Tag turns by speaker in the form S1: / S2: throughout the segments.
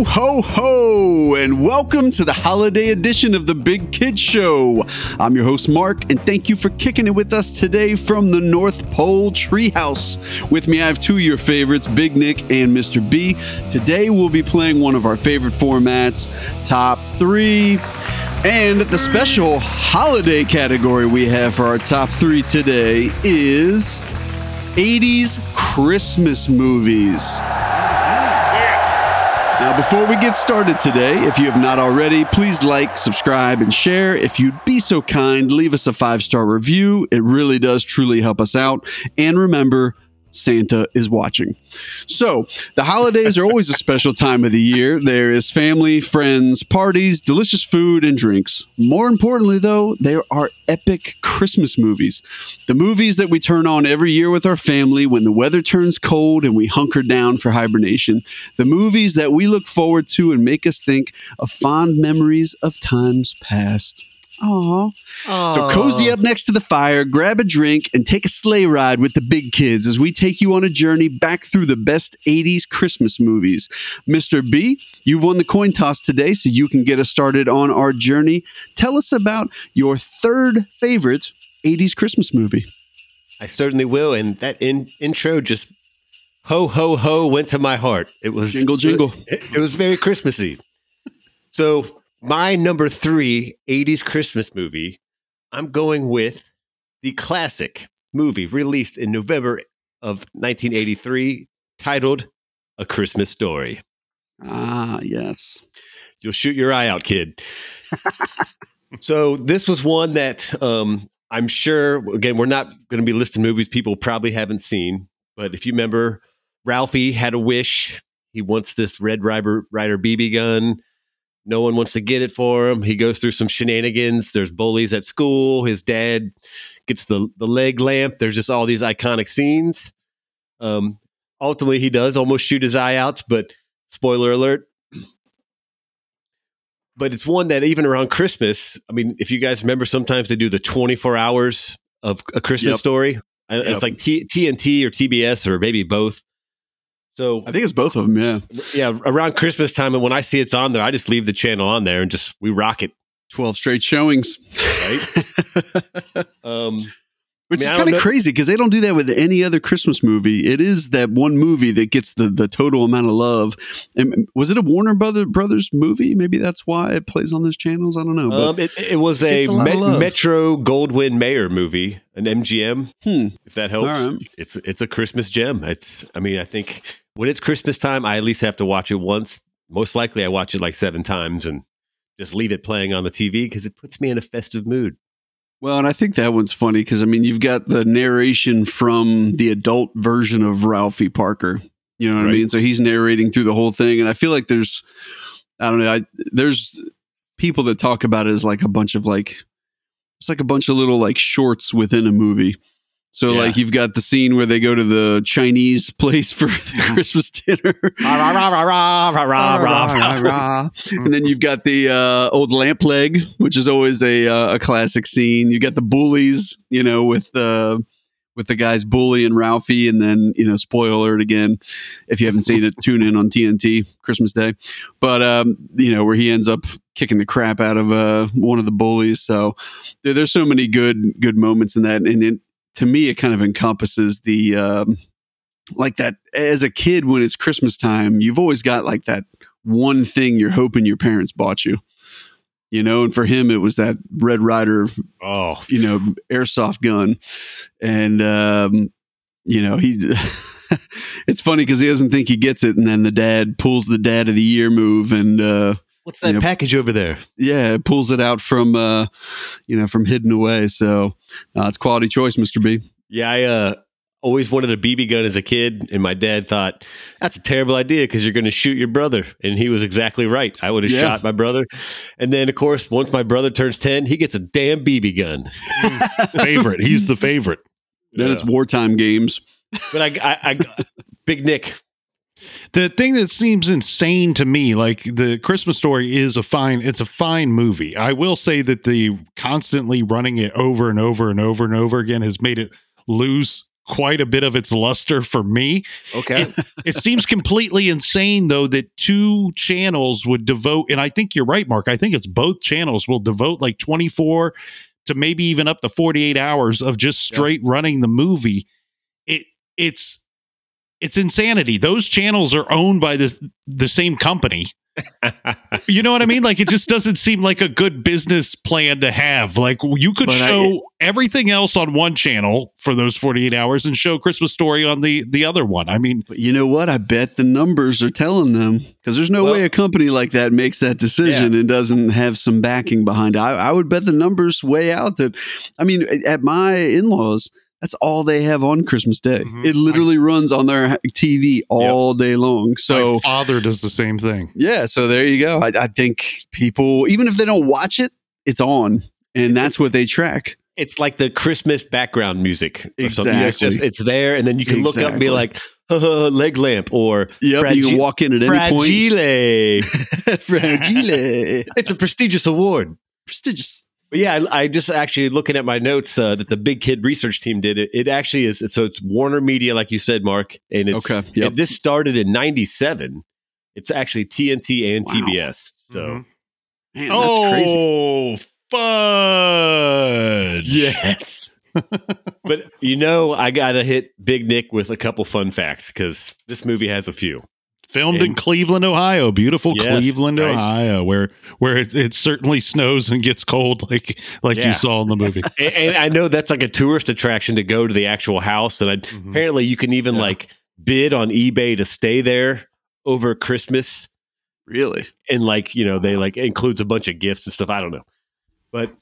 S1: Ho, ho, ho, and welcome to the holiday edition of the Big Kid Show. I'm your host, Mark, and thank you for kicking it with us today from the North Pole Treehouse. With me, I have two of your favorites, Big Nick and Mr. B. Today, we'll be playing one of our favorite formats, Top 3. And the special holiday category we have for our top three today is 80s Christmas movies. Now, before we get started today, if you have not already, please like, subscribe, and share. If you'd be so kind, leave us a five star review. It really does truly help us out. And remember, Santa is watching. So, the holidays are always a special time of the year. There is family, friends, parties, delicious food, and drinks. More importantly, though, there are epic Christmas movies. The movies that we turn on every year with our family when the weather turns cold and we hunker down for hibernation. The movies that we look forward to and make us think of fond memories of times past. Aww. So cozy up next to the fire, grab a drink, and take a sleigh ride with the big kids as we take you on a journey back through the best 80s Christmas movies. Mr. B, you've won the coin toss today, so you can get us started on our journey. Tell us about your third favorite 80s Christmas movie.
S2: I certainly will. And that in, intro just ho ho ho went to my heart. It was
S1: Jingle, jingle.
S2: It, it was very Christmassy. So my number three 80s Christmas movie, I'm going with the classic movie released in November of 1983, titled A Christmas Story.
S1: Ah, yes.
S2: You'll shoot your eye out, kid. so this was one that um, I'm sure. Again, we're not going to be listing movies people probably haven't seen, but if you remember, Ralphie had a wish. He wants this Red Ryder, Ryder BB gun. No one wants to get it for him. He goes through some shenanigans. There's bullies at school. His dad gets the the leg lamp. There's just all these iconic scenes. Um, ultimately, he does almost shoot his eye out, but spoiler alert, but it's one that even around Christmas, I mean, if you guys remember, sometimes they do the 24 hours of a Christmas
S1: Yep.
S2: story.
S1: Yep.
S2: It's like T- TNT or TBS or maybe both. So
S1: I think it's both of them, yeah.
S2: yeah, around Christmas time, and when I see it's on there, I just leave the channel on there and just we rock it.
S1: 12 straight showings.
S2: Right? Um,
S1: Which
S2: I mean,
S1: is kind of crazy because they don't do that with any other Christmas movie. It is that one movie that gets the, the total amount of love. And was it a Warner Brother, Brothers movie? Maybe that's why it plays on those channels. I don't know. But
S2: um, it, it was a,
S1: a
S2: Met- Metro Goldwyn Mayer movie, an MGM.
S1: Hmm.
S2: If that helps,
S1: right.
S2: it's it's a Christmas gem. It's I mean I think when it's Christmas time, I at least have to watch it once. Most likely, I watch it like seven times and just leave it playing on the TV because it puts me in a festive mood.
S1: Well, and I think that one's funny because I mean, you've got the narration from the adult version of Ralphie Parker. You know what I mean? So he's narrating through the whole thing, and I feel like there's, I don't know, I, there's people that talk about it as like a bunch of like, it's like a bunch of little like shorts within a movie. So
S2: Yeah.
S1: like you've got the scene where they go to the Chinese place for the Christmas dinner. and then you've got the uh, old lamp leg, which is always a uh, a classic scene. You got the bullies, you know, with uh, with the guys Bully and Ralphie, and then you know, spoiler alert again, if you haven't seen it, tune in on TNT Christmas Day. But um, you know, where he ends up kicking the crap out of uh, one of the bullies. So there, there's so many good good moments in that, and it, to me, it kind of encompasses the. Um, like that as a kid when it's Christmas time, you've always got like that one thing you're hoping your parents bought you. You know, and for him it was that Red Ryder,
S2: Oh,
S1: you know, airsoft gun. And um, you know, he it's funny because he doesn't think he gets it, and then the dad pulls the dad of the year move and uh
S2: what's that
S1: Yep.
S2: package over there?
S1: yeah, it pulls it out from uh you know, from hidden away. So uh, it's quality choice, Mr. B.
S2: Yeah, I uh, always wanted a BB gun as a kid, and my dad thought that's a terrible idea because you're going to shoot your brother, and he was exactly right. I would have
S1: Yeah.
S2: shot my brother, and then of course, once my brother turns ten, he gets a damn BB gun. favorite, he's the favorite.
S1: Then it's wartime games.
S2: but I, I, I Big Nick.
S3: The thing that seems insane to me like the christmas story is a fine it's a fine movie i will say that the constantly running it over and over and over and over again has made it lose quite a bit of its luster for me.
S2: Okay.
S3: It seems completely insane, though, that two channels would devote, and I think you're right, Mark. I think it's both channels will devote like 24 to maybe even up to 48 hours of just straight running the movie. It it's it's insanity. Those channels are owned by the the same company. You know what I mean? Like it just doesn't seem like a good business plan to have. Like you could
S1: But I-
S3: show everything else on one channel for those 48 hours and show Christmas story on the the other one. I mean,
S1: you know what? I bet the numbers are telling them because there's no
S2: Well-
S1: way a company like that makes that decision and doesn't have some backing behind it. I, I would bet the numbers way out that, I mean, at my in laws, that's all they have on Christmas Day.
S3: Mhm.
S1: It literally runs on their TV all day long. So,
S3: my father does the same thing.
S1: yeah, so there you go. I, I think people, even if they don't watch it, it's on, and that's what they track.
S2: it's like the Christmas background music. or something. It's
S1: Exactly.
S2: just it's there, and then you can look up and be like, "Haha, leg lamp or
S1: Yep, you
S2: Fragi-
S1: can walk in at any point.
S2: fragile.
S1: Fragile,
S2: it's a prestigious award.
S1: prestigious.
S2: But yeah, I, I just actually looking at my notes uh, that the Big Kid research team did. It, it actually is. So it's Warner Media, like you said, Mark, and it's
S1: Okay, yep.
S2: it- this started in '97. It's actually TNT and
S1: Wow.
S2: TBS. So
S3: Mhm.
S1: Man, that's crazy.
S3: oh, fudge.
S2: yes. but you know, I gotta hit Big Nick with a couple fun facts because this movie has a few.
S3: Filmed in
S2: And-
S3: Cleveland, Ohio. Beautiful
S2: Yes,
S3: Cleveland,
S2: right.
S3: Ohio, where where it, it certainly snows and gets cold like like
S2: Yeah.
S3: you saw in the movie.
S2: and, and I know that's like a tourist attraction to go to the actual house, and I,
S3: Mhm.
S2: apparently you can even
S1: Yeah.
S2: like bid on eBay to stay there over Christmas,
S1: Really?
S2: and like you know they like includes a bunch of gifts and stuff. I don't know, but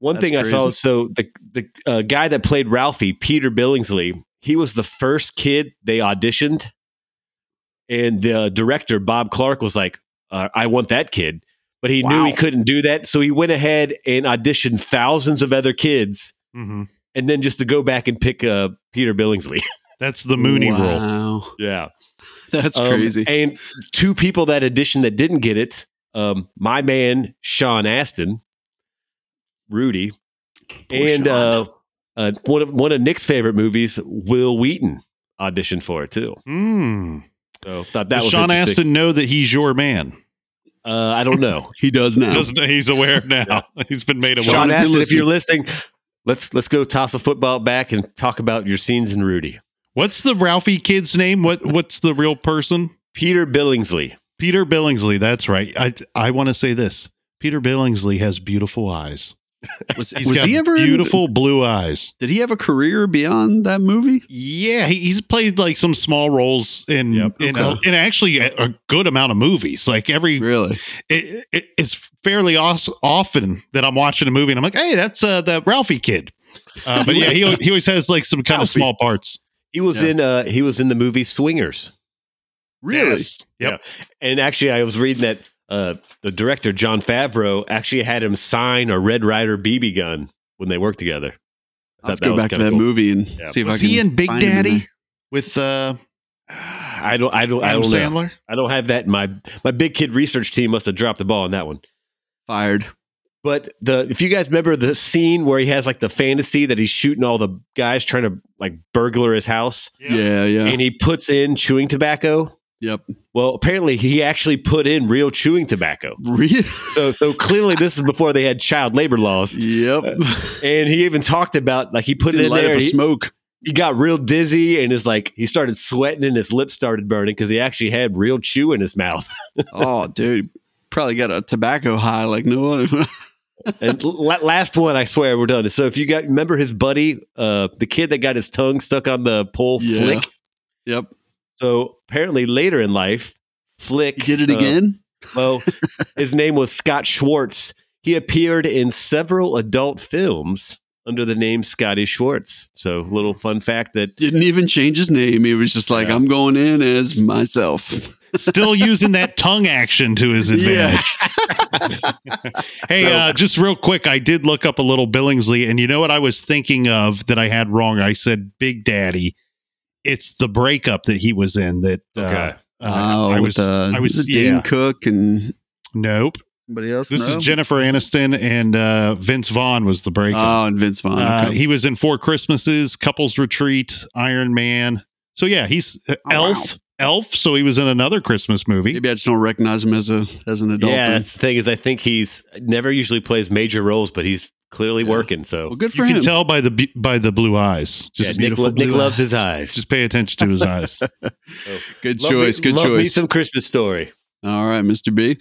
S2: one
S1: That's
S2: thing I saw so the the uh, guy that played Ralphie, Peter Billingsley, he was the first kid they auditioned, and the director Bob Clark was like, uh, "I want that kid." But he knew he couldn't do that, so he went ahead and auditioned thousands of other kids
S3: Mhm.
S2: and then just to go back and pick uh, Peter Billingsley.
S3: That's the Rooney rule.
S1: wow.
S2: yeah,
S1: That's
S2: Um,
S1: crazy.
S2: And two people that auditioned that didn't get it. Um, my man Sean Astin, Rudy,
S1: Poor
S2: and uh, uh, one of one of Nick's favorite movies, Wil Wheaton auditioned for it too.
S3: Mm.
S2: So thought that
S3: Does
S2: was
S3: Sean
S2: interesting.
S3: Astin know that he's your man?
S2: Uh, I don't know.
S1: he does now.
S3: Doesn't- he's aware now. He's been made aware.
S2: Sean
S1: if you're
S2: Astin, if you're
S1: listening.
S2: listening, let's let's go toss the football back and talk about your scenes in Rudy.
S3: What's the Ralphie kid's name? What What's the real person?
S2: Peter Billingsley.
S3: Peter Billingsley. That's right. I I want to say this. Peter Billingsley has beautiful eyes.
S1: Was,
S3: He's
S1: was
S3: got
S1: he ever in-
S3: beautiful blue eyes?
S1: did he have a career beyond that movie?
S3: Yeah, he, he's played like some small roles in
S2: Yep.
S3: in,
S1: Okay.
S3: in actually a, a good amount of movies. Like every,
S1: Really?
S3: it, it, it's fairly os- often that I'm watching a movie and I'm like, hey, that's uh, that Ralphie kid. Uh, but yeah, he he always has like some kind of small parts.
S2: He was
S1: Yeah.
S2: in uh he was in the movie Swingers.
S1: Really?
S3: Yes. Yep.
S2: And actually I was reading that uh the director Jon Favreau actually had him sign a Red Ryder BB gun when they worked together.
S1: I'll have
S2: Thought
S1: to go back to that
S2: cool.
S1: movie and
S2: Yeah.
S1: see if
S3: Was
S1: I can.
S3: he in Big
S1: find in
S3: Daddy with uh,
S2: I don't I don't I don't know. I don't have that in my my big kid research team must have dropped the ball on that one.
S1: Fired.
S2: But the if you guys remember the scene where he has like the fantasy that he's shooting all the guys trying to like burglar his house
S1: Yeah, yeah.
S2: and he puts in chewing tobacco.
S1: Yep.
S2: Well, apparently he actually put in real chewing tobacco.
S1: Really?
S2: So so clearly this is before they had child labor laws.
S1: yep.
S2: And he even talked about like he put it in
S1: light
S2: there.
S1: up a
S2: He,
S1: smoke.
S2: he got real dizzy and is like he started sweating and his lips started burning because he actually had real chew in his mouth.
S1: oh, dude. Probably got a tobacco high like no other.
S2: and la- last one, I swear we're done. So if you got remember his buddy, uh, the kid that got his tongue stuck on the pole,
S1: Yeah.
S2: Flick.
S1: yep.
S2: So apparently later in life, Flick
S1: He did it
S2: uh,
S1: again?
S2: well, his name was Scott Schwartz. He appeared in several adult films under the name Scotty Schwartz. So little fun fact that
S1: Didn't even change his name. He was just like,
S2: Yeah.
S1: I'm going in as myself.
S3: Still using that tongue action to his advantage. Hey, uh, just real quick, I did look up a little Billingsley, and you know what I was thinking of that I had wrong? I said Big Daddy. It's the breakup that he was in. That uh,
S2: Okay.
S3: uh,
S1: oh,
S3: I
S1: with
S3: was.
S1: uh,
S3: I was-
S1: was it Dane
S3: yeah.
S1: Cook and
S3: Nope.
S1: Anybody else?
S3: This
S1: No?
S3: is Jennifer Aniston and uh, Vince Vaughn was the breakup.
S1: Oh, and Vince Vaughn.
S3: Uh, he was in Four Christmases, Couples Retreat, Iron Man. So yeah, he's uh,
S1: Oh, wow.
S3: Elf. Elf. So he was in another Christmas movie.
S1: Maybe I just don't recognize him as a as an adult.
S2: yeah,
S1: then.
S2: that's the thing is I think he's never usually plays major roles, but he's clearly
S1: Yeah.
S2: working. So
S1: well, good
S3: You
S1: for
S3: can tell by the by the blue eyes.
S2: yeah,
S3: Just
S2: Nick,
S1: beautiful
S2: lo- Nick
S1: blue
S2: loves
S1: eyes.
S2: his eyes.
S3: just pay attention to his eyes.
S1: Good
S2: Love me-
S1: choice. good
S2: love Me some Christmas story.
S1: All right, Mr. B.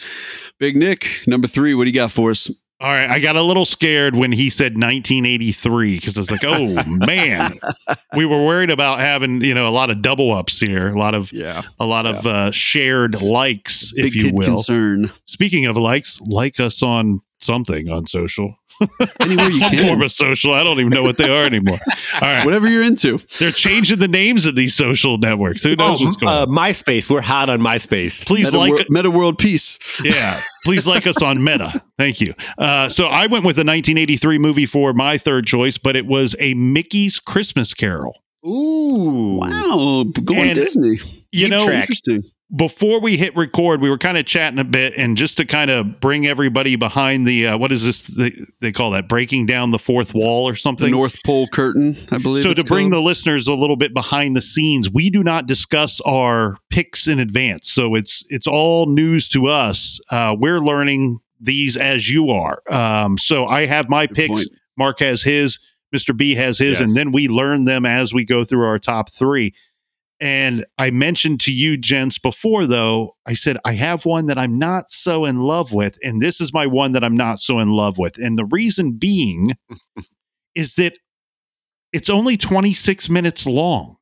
S1: Big Nick, number three. What do you got for us?
S3: All right, I got a little scared when he said 1983 because I was like, "Oh man," we were worried about having you know a lot of double ups here, a lot of
S1: Yeah.
S3: a lot of uh, shared likes,
S1: Big
S3: if you will.
S1: concern.
S3: Speaking of likes, like us on something on social,
S1: Anywhere you
S3: some form
S1: can.
S3: of social. I don't even know what they are anymore. All right,
S1: Whatever you're into.
S3: they're changing the names of these social networks. Who knows
S2: Oh,
S3: what's going
S2: uh,
S3: on?
S2: MySpace. We're hot on MySpace.
S3: Please
S1: Meta,
S3: like
S1: wor- Meta World Peace.
S3: yeah, please like us on Meta. Thank you. Uh, so I went with a 1983 movie for my third choice, but it was a Mickey's Christmas Carol.
S2: Ooh.
S1: Wow. Going
S3: And-
S1: Disney.
S3: You
S2: Keep
S3: know,
S2: track.
S1: Interesting.
S3: Before we hit record, we were kind of chatting a bit, and just to kind of bring everybody behind the uh, what is this they, they call that breaking down the fourth wall or
S1: The
S3: something.
S1: North Pole Curtain, I believe.
S3: so to bring the listeners a little bit behind the scenes, we do not discuss our picks in advance, so it's it's all news to us. Uh, we're learning these as you are. Um, so I have my
S1: Good
S3: picks.
S1: point.
S3: Mark has his. Mr. B has his,
S2: Yes.
S3: and then we learn them as we go through our top three. And I mentioned to you, gents, before though, I said, I have one that I'm not so in love with. And this is my one that I'm not so in love with. And the reason being is that it's only 26 minutes long.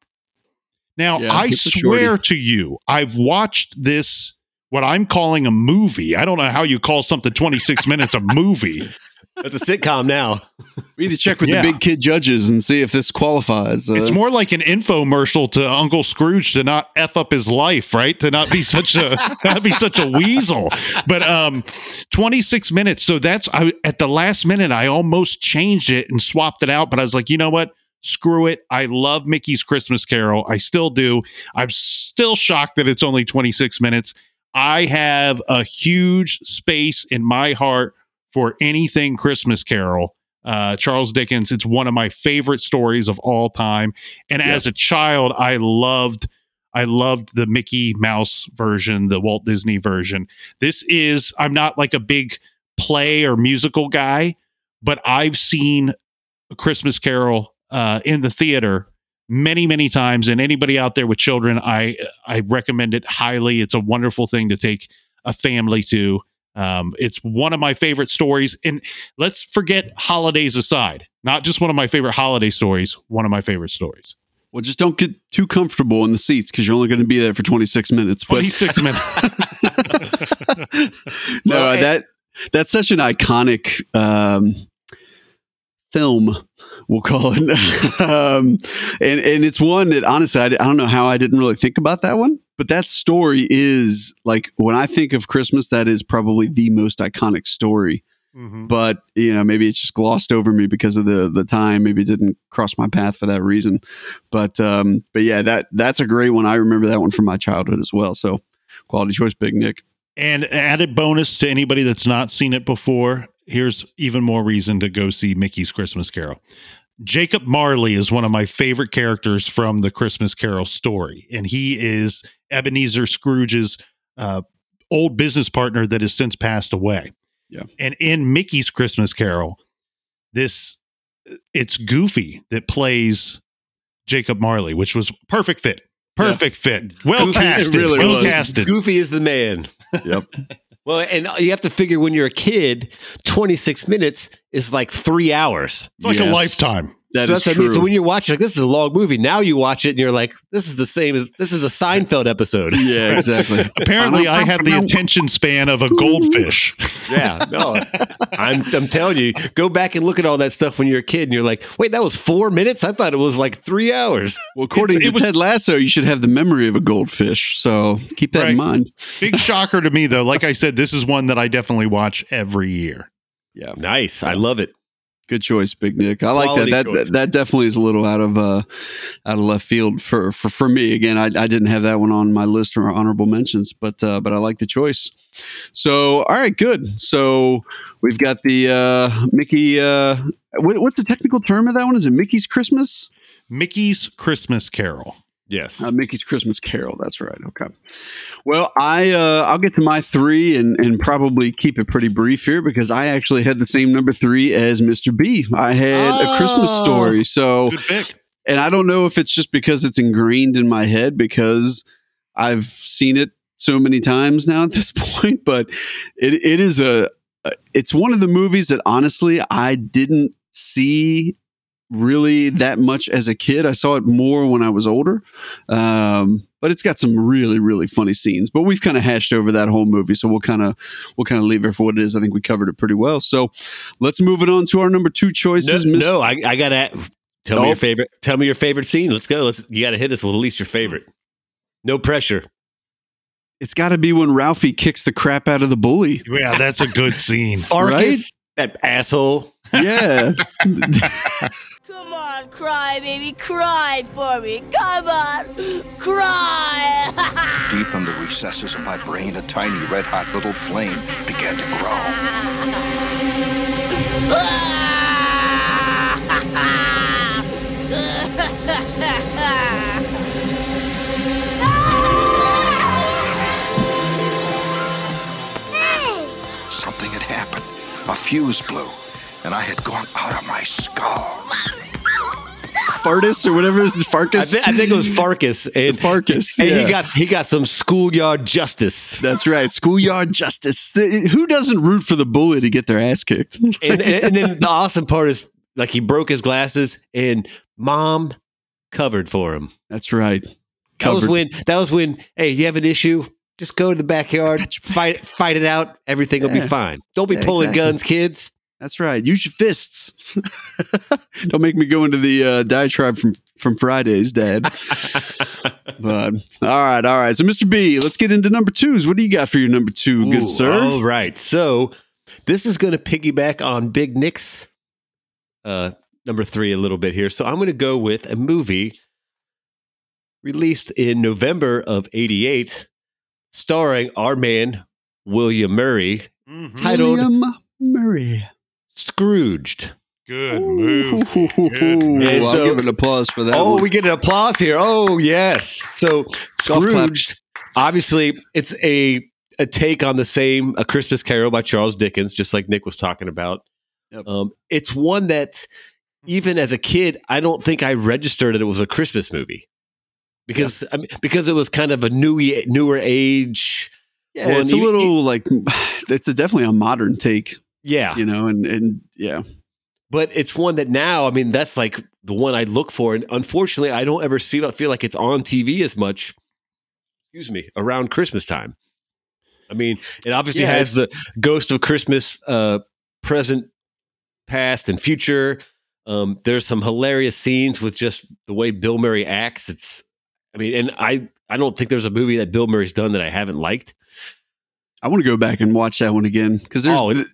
S3: Now,
S1: Yeah,
S3: I swear to you, I've watched this, what I'm calling a movie. I don't know how you call something 26 minutes a movie.
S2: That's a sitcom now.
S1: We need to check with
S3: Yeah.
S1: the big kid judges and see if this qualifies. Uh,
S3: It's more like an infomercial to Uncle Scrooge to not f up his life, right? To not be such a not be such a weasel. But um, 26 minutes. So that's I at the last minute I almost changed it and swapped it out. But I was like, you know what? Screw it. I love Mickey's Christmas Carol. I still do. I'm still shocked that it's only 26 minutes. I have a huge space in my heart for anything Christmas Carol. Uh, Charles Dickens. It's one of my favorite stories of all time. And
S1: Yeah.
S3: as a child, I loved, I loved the Mickey Mouse version, the Walt Disney version. This is, I'm not like a big play or musical guy, but I've seen a Christmas Carol uh, in the theater many, many times. And anybody out there with children, I I recommend it highly. It's a wonderful thing to take a family to. Um, it's one of my favorite stories. And let's forget holidays aside. Not just one of my favorite holiday stories, one of my favorite stories.
S1: well, just don't get too comfortable in the seats because you're only going to be there for 26 minutes. But
S3: 26 minutes.
S1: no,
S2: Well,
S1: that that's such an iconic um, film. We'll call it, um, and and it's one that honestly I, I don't know how I didn't really think about that one, but that story is like when I think of Christmas, that is probably the most iconic story.
S3: Mhm.
S1: But you know, maybe it's just glossed over me because of the the time. Maybe it didn't cross my path for that reason. But um, but yeah, that that's a great one. I remember that one from my childhood as well. So quality choice, Big Nick.
S3: And added bonus to anybody that's not seen it before, here's even more reason to go see Mickey's Christmas Carol. Jacob Marley is one of my favorite characters from the Christmas Carol story, and he is Ebenezer Scrooge's uh, old business partner that has since passed away.
S1: Yeah.
S3: And in Mickey's Christmas Carol, this it's Goofy that plays Jacob Marley, which was perfect fit. Perfect fit. Well
S1: Goofy,
S3: casted.
S1: really
S3: well
S1: was.
S3: casted.
S2: Goofy is the man.
S1: Yep.
S2: Well, and you have to figure when you're a kid, 26 minutes is like three hours.
S3: It's like a lifetime.
S1: That
S2: so
S1: is
S2: that's what I mean. So when you're watching, like, this is a long movie. Now you watch it and you're like, this is the same as this is a Seinfeld episode.
S1: yeah, exactly.
S3: Apparently, I had the attention span of a goldfish.
S2: yeah, no, I'm I'm telling you, go back and look at all that stuff when you're a kid, and you're like, wait, that was four minutes. I thought it was like three hours.
S1: Well, according
S3: It- it
S1: to
S3: was-
S1: Ted Lasso, you should have the memory of a goldfish. So keep that in mind.
S3: Big shocker to me, though. Like I said, this is one that I definitely watch every year.
S1: Yeah,
S2: Nice, I love it.
S1: Good choice, Big Nick. I like that. That, that that definitely is a little out of uh out of left field for for for me. Again, I, I didn't have that one on my list or honorable mentions, but uh, but I like the choice. So, all right, good. So we've got the uh, Mickey. Uh, what, what's the technical term of that one? Is it Mickey's Christmas?
S3: Mickey's Christmas Carol.
S2: Yes.
S1: Uh, Mickey's Christmas Carol. That's right. Okay. Well, I uh, I'll get to my three and and probably keep it pretty brief here because I actually had the same number three as Mr. B. I had a Christmas
S3: Oh.
S1: story. So
S3: Good pick.
S1: and I don't know if it's just because it's ingrained in my head because I've seen it so many times now at this point, but it, it is a it's one of the movies that honestly I didn't see really that much as a kid. I saw it more when I was older. Um, but it's got some really, really funny scenes. But we've kind of hashed over that whole movie, so we'll kind of we'll kind of leave it for what it is. I think we covered it pretty well. So let's move it on to our number two
S2: No,
S1: choices. Miss-
S2: no, I, I gotta tell me
S1: Oh.
S2: your favorite. Tell me your favorite scene. Let's go. Let's. You gotta hit us with at least your favorite. No pressure.
S1: It's got to be when Ralphie kicks the crap out of the bully.
S3: Yeah, that's a good scene.
S2: Farkus, that asshole.
S1: Yeah.
S4: Come on, cry, baby, cry for me. Come on, cry.
S5: Deep in the recesses of my brain, a tiny red hot little flame began to grow. Something had happened. A fuse blew, and I had gone out of my skull.
S1: Fartus or whatever is the
S2: I, Farkus. I think it was Farkus, and,
S1: Farkus.
S2: and
S1: yeah.
S2: he got he got some schoolyard justice.
S1: That's right. Schoolyard justice. The- who doesn't root for the bully to get their ass kicked?
S2: and, and, and then the awesome part is like he broke his glasses, and mom covered for him.
S1: That's right.
S2: That was when that was when hey, you have an issue, just go to the backyard, fight fight it out, everything will be fine. Don't be
S1: Yeah,
S2: pulling
S1: exactly.
S2: guns, kids.
S1: That's right. Use your fists. Don't make me go into the uh, diatribe from from Fridays, Dad. but all right, all right. So, Mr. B, let's get into number twos. What do you got for your number two, good sir?
S2: All right. So this is going to piggyback on Big Nick's uh, number three a little bit here. So I'm going to go with a movie released in November of 88, starring our man, William Murray,
S3: Mhm.
S2: titled
S1: William Murray.
S2: Scrooged.
S3: Good
S1: Ooh,
S3: move. Good move.
S2: And
S1: I'll give an applause for that.
S2: Oh,
S1: one.
S2: we get an applause here. Oh, yes. So Scrooged, obviously, it's a a take on the same A Christmas Carol by Charles Dickens, just like Nick was talking about.
S1: Yep.
S2: Um, it's one that even as a kid, I don't think I registered that it was a Christmas movie because I mean, because it was kind of a new newer age.
S1: yeah,
S2: well,
S1: it's a
S2: and you-
S1: little like it's a definitely a modern take,
S2: Yeah,
S1: you know, and and yeah,
S2: but it's one that now, I mean, that's like the one I look for, and unfortunately, I don't ever feel feel like it's on TV as much. Excuse me, around Christmas time. I mean, it obviously
S1: Yeah,
S2: has the Ghost of Christmas, uh, present, past, and future. Um, there's some hilarious scenes with just the way Bill Murray acts. It's, I mean, and I, I don't think there's a movie that Bill Murray's done that I haven't liked.
S1: I want to go back and watch that one again because there's
S2: Oh, it-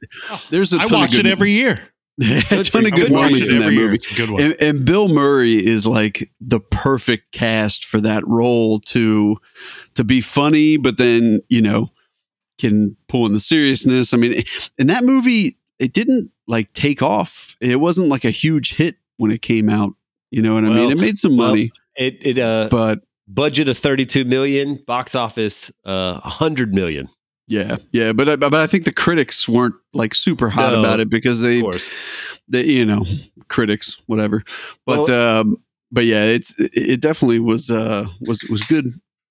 S1: there's a
S3: I
S1: ton
S3: watch
S1: of good,
S3: it every year.
S1: a ton of good moments in that
S3: year.
S1: movie.
S3: Good one.
S1: And, and Bill Murray is like the perfect cast for that role to to be funny, but then you know can pull in the seriousness. I mean, in that movie, it didn't like take off. It wasn't like a huge hit when it came out. You know what I mean? It made some
S2: well,
S1: money,
S2: It, it, uh,
S1: but
S2: budget of 32 million, box office, uh, 100 million.
S1: Yeah, yeah. But I, but I think the critics weren't like super hot
S2: No,
S1: about it because they
S2: Of course.
S1: the you know critics whatever but
S2: Well-
S1: um but yeah it's it definitely was uh was was good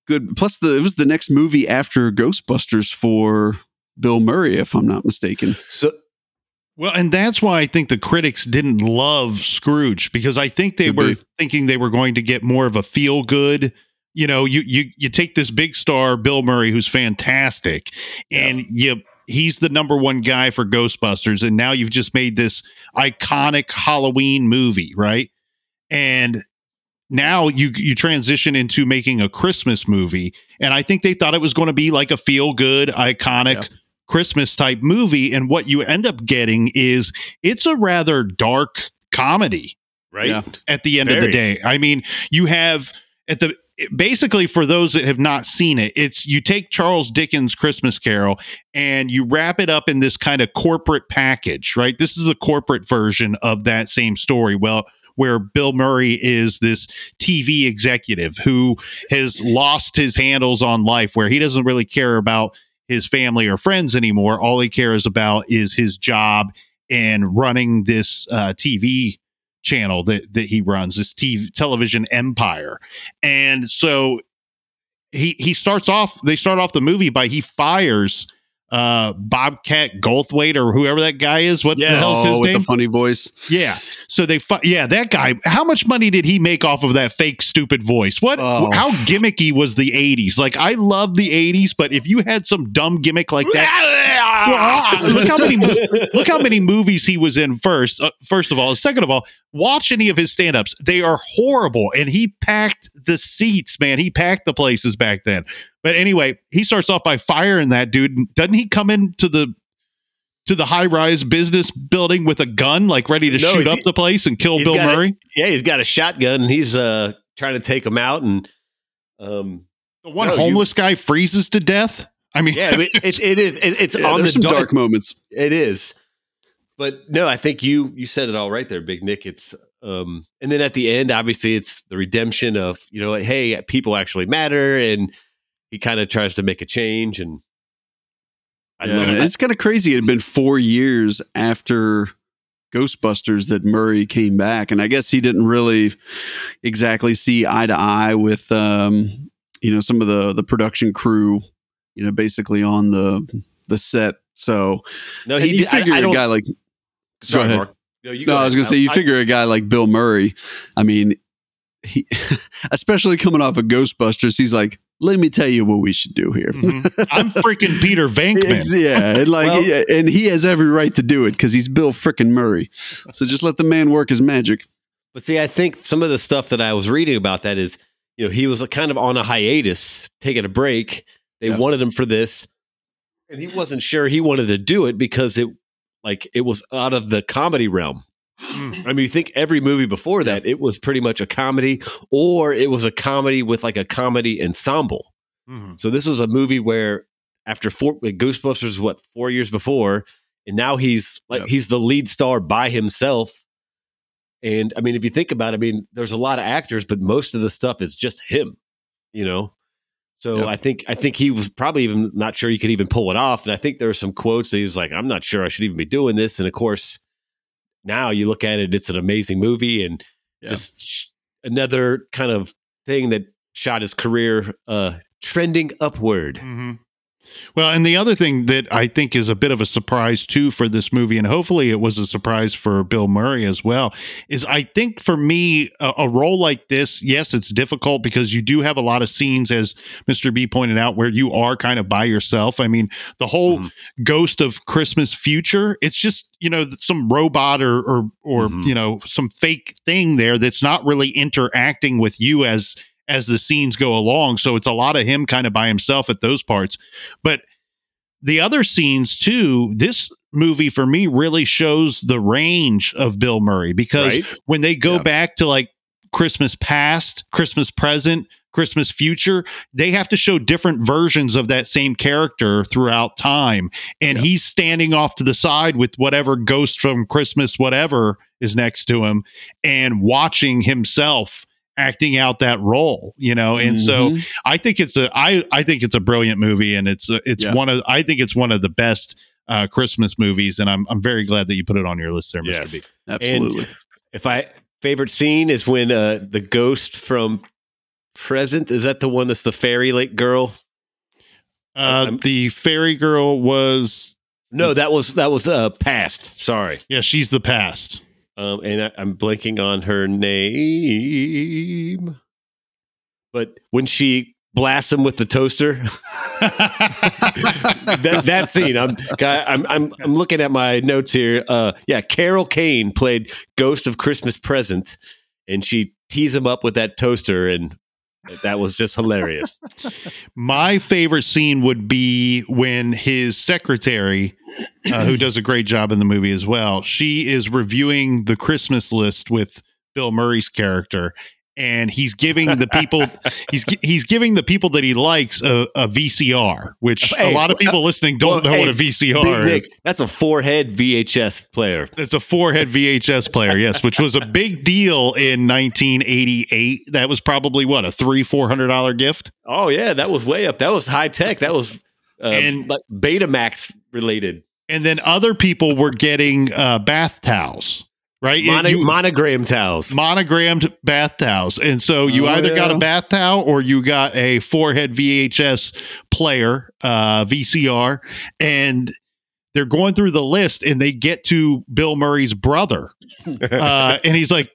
S1: good plus the it was the next movie after ghostbusters for bill murray if i'm not mistaken
S2: So,
S3: Well, and that's why I think the critics didn't love Scrooge because I think they
S1: Could
S3: were
S1: be.
S3: thinking they were going to get more of a feel good. You know, you you you take this big star Bill Murray who's fantastic, and you he's the number one guy for Ghostbusters, and now you've just made this iconic Halloween movie, right? And now you you transition into making a Christmas movie, and I think they thought it was going to be like a feel good, iconic
S1: Yeah.
S3: Christmas type movie, and what you end up getting is it's a rather dark comedy
S2: right?
S1: Yeah.
S3: at the end of the day. I mean, you have at the basically for those that have not seen it, it's you take Charles Dickens' Christmas Carol and you wrap it up in this kind of corporate package, right? This is the corporate version of that same story. Well, where Bill Murray is this TV executive who has lost his handles on life, where he doesn't really care about his family or friends anymore. All he cares about is his job and running this uh, TV channel that that he runs, this TV television empire. And so he he starts off. They start off the movie by he fires uh Bobcat Goldthwait or whoever that guy is. What the
S2: Yes.
S3: hell's
S1: Oh,
S3: his
S1: with
S3: name?
S1: the funny voice.
S3: Yeah. So they, fu- yeah, that guy. How much money did he make off of that fake, stupid voice? What?
S1: Oh.
S3: How gimmicky was the '80s? Like, I love the '80s, but if you had some dumb gimmick like that, look how many, look how many movies he was in. First, uh, first of all, second of all, watch any of his stand-ups. They are horrible, and he packed the seats. Man, he packed the places back then. But anyway, he starts off by firing that dude. Doesn't he come into the to the high rise business building with a gun, like ready to
S2: No,
S3: shoot
S2: he's-
S3: up the place and kill Bill
S2: got a-
S3: Murray?
S2: yeah, he's got a shotgun and he's uh trying to take him out and um
S3: the one
S2: no, you-
S3: homeless guy freezes to death. I mean,
S2: yeah, I mean, it's it is it, it's
S1: Yeah,
S2: on the
S1: some
S2: dark,
S1: dark moments.
S2: It is. But no, I think you you said it all right there, Big Nick. It's um and then at the end, obviously it's the redemption of, you know, what, hey, people actually matter and he kind of tries to make a change and I
S1: Yeah,
S2: love it.
S1: it's kind of crazy. It had been four years after Ghostbusters that Murray came back, and I guess he didn't really exactly see eye to eye with um, you know some of the the production crew, you know, basically on the the set. So
S2: No, he
S1: you
S2: I-
S1: figure
S2: I
S1: a
S2: don't-
S1: guy like
S2: sorry,
S1: ahead.
S2: Mark. No, you
S1: no, I was going to say you
S2: I-
S1: figure a guy like Bill Murray. I mean, he especially coming off of Ghostbusters, he's like, let me tell you what we should do here.
S3: Mhm. I'm freaking Peter Venkman.
S1: Ex- yeah, and like,
S2: Well-
S1: yeah, and he has every right to do it because he's Bill frickin' Murray. So just let the man work his magic.
S2: But see, I think some of the stuff that I was reading about that is, you know, he was kind of on a hiatus, taking a break. They
S1: Yeah.
S2: wanted him for this, and he wasn't sure he wanted to do it because it, like, it was out of the comedy realm.
S3: Mm.
S2: I mean, you think every movie before that, it was pretty much a comedy, or it was a comedy with like a comedy ensemble.
S3: Mhm.
S2: So this was a movie where after four Ghostbusters, what four years before, and now he's like
S1: Yep.
S2: he's the lead star by himself. And I mean, if you think about it, I mean, there's a lot of actors, but most of the stuff is just him, you know. So
S1: Yep.
S2: I think I think he was probably even not sure he could even pull it off. And I think there were some quotes that he was like, "I'm not sure I should even be doing this." And of course, now you look at it, it's an amazing movie and
S1: Yeah.
S2: just sh- another kind of thing that shot his career uh, trending upward.
S3: Mhm. Well, and the other thing that I think is a bit of a surprise too for this movie, and hopefully it was a surprise for Bill Murray as well, is I think for me, a, a role like this, yes, it's difficult because you do have a lot of scenes, as Mr. B pointed out, where you are kind of by yourself. I mean, the whole
S2: Mhm.
S3: ghost of Christmas future, it's just, you know, some robot or, or, or
S2: Mhm.
S3: you know, some fake thing there that's not really interacting with you as as the scenes go along. So it's a lot of him kind of by himself at those parts. But the other scenes too, this movie for me really shows the range of Bill Murray because
S2: Right?
S3: when they go
S1: Yeah.
S3: back to like Christmas past, Christmas present, Christmas future, they have to show different versions of that same character throughout time. And
S1: Yeah.
S3: he's standing off to the side with whatever ghost from Christmas, whatever is next to him, and watching himself acting out that role, you know. And so
S1: Mhm.
S3: I think it's a I I think it's a brilliant movie, and it's a, it's
S1: Yeah.
S3: one of I think it's one of the best uh, Christmas movies, and I'm I'm very glad that you put it on your list there, Mr.
S2: Yes.
S3: B.
S1: absolutely.
S2: If I favorite scene is when uh, the ghost from present is that the one that's the fairy lake girl?
S3: Uh,
S2: I'm-
S3: the fairy girl was
S2: No, that was that was uh, past. Sorry,
S3: yeah, she's the past.
S2: Um, and I, I'm blanking on her name. But when she blasts him with the toaster, that, that scene. I'm, I'm I'm I'm looking at my notes here. Uh, yeah, Carol Kane played Ghost of Christmas Present, and she teased him up with that toaster, and that was just hilarious.
S3: My favorite scene would be when his secretary, uh, who does a great job in the movie as well, she is reviewing the Christmas list with Bill Murray's character. And he's giving the people he's he's giving the people that he likes a, a VCR, which
S2: Hey,
S3: a lot of people listening don't
S2: well,
S3: know
S2: hey,
S3: what a VCR
S2: Nick,
S3: is.
S2: that's a four-head VHS player.
S3: It's a four-head VHS player, yes, which was a big deal in 1988. That was probably what a three four hundred dollar gift.
S2: Oh yeah, that was way up. That was high tech. That was uh,
S3: And-
S2: like Betamax related.
S3: And then other people were getting uh, bath towels, right?
S2: Mono-
S3: You-
S2: monogram towels.
S3: monogrammed bath towels. And so you
S1: Oh,
S3: either got a bath towel or you got a four-head VHS player, uh, VCR, and they're going through the list and they get to Bill Murray's brother. Uh, and he's like,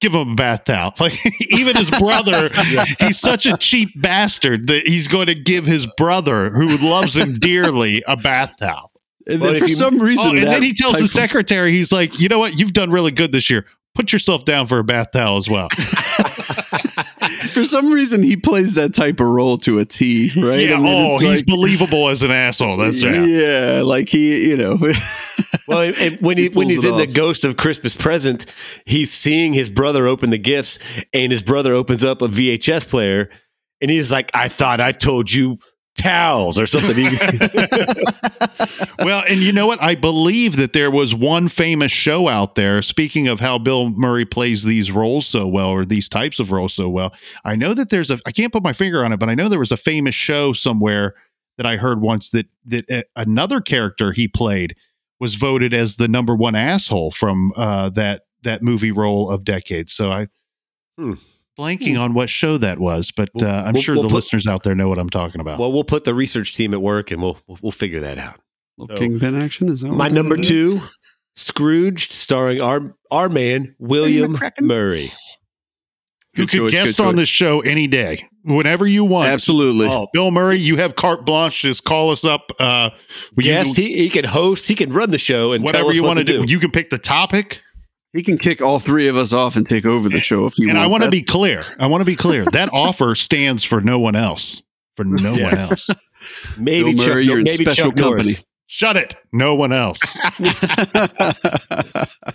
S3: give him a bath towel. Like even his brother, he's such a cheap bastard that he's going to give his brother, who loves him dearly, a bath towel.
S1: And
S2: Well,
S1: then
S2: if
S1: for
S2: you-
S1: some reason,
S3: Oh, and then he tells the secretary, he's like, you know what? You've done really good this year. Put yourself down for a bath towel as well.
S1: for some reason he plays that type of role to a T, right?
S3: Yeah.
S1: I mean,
S3: oh, he's
S1: like-
S3: believable as an asshole. That's
S1: yeah.
S3: yeah.
S1: like he, you know.
S2: Well, and- and when he,
S1: He
S2: when he's
S1: it
S2: in the. Ghost of Christmas Present, he's seeing his brother open the gifts, and his brother opens up a VHS player, and he's like, "I thought I told you towels or something."
S3: Well, and you know what? I believe that there was one famous show out there. Speaking of how Bill Murray plays these roles so well, or these types of roles so well, I know that there's a. I can't put my finger on it, but I know there was a famous show somewhere that I heard once that that uh, another character he played was voted as the number one asshole from uh, that that movie role of decades. So I.
S2: Hmm.
S3: Blanking on what show that was, but uh, I'm
S2: We'll-
S3: sure
S2: we'll
S3: the
S2: put-
S3: listeners out there know what I'm talking about.
S2: well, we'll put the research team at work, and we'll we'll, we'll figure that out.
S1: Little Kingpin action is that
S2: My number
S1: it is?
S2: two, Scrooged, starring our our man William Murray.
S3: you
S1: Good
S3: could
S1: choice,
S3: guest on
S1: choice.
S3: this show any day, whenever you want.
S1: Absolutely.
S2: Oh,
S3: Bill Murray, you have carte blanche. Just call us up. Uh,
S2: guest,
S3: can-
S2: he, he can host, he can run the show, and tell
S3: whatever
S2: us
S3: you
S2: what
S3: want to do.
S2: do.
S3: You can pick the topic.
S1: He can kick all three of us off and take over the show if he
S3: and
S1: wants.
S3: And I want to be clear. I want to be clear. That offer stands for no one else. For no one else.
S2: Maybe
S1: Bill Murray,
S2: Chuck,
S1: you're in
S2: maybe
S1: special
S2: Chuck Norris.
S1: company.
S3: Shut it. No one else.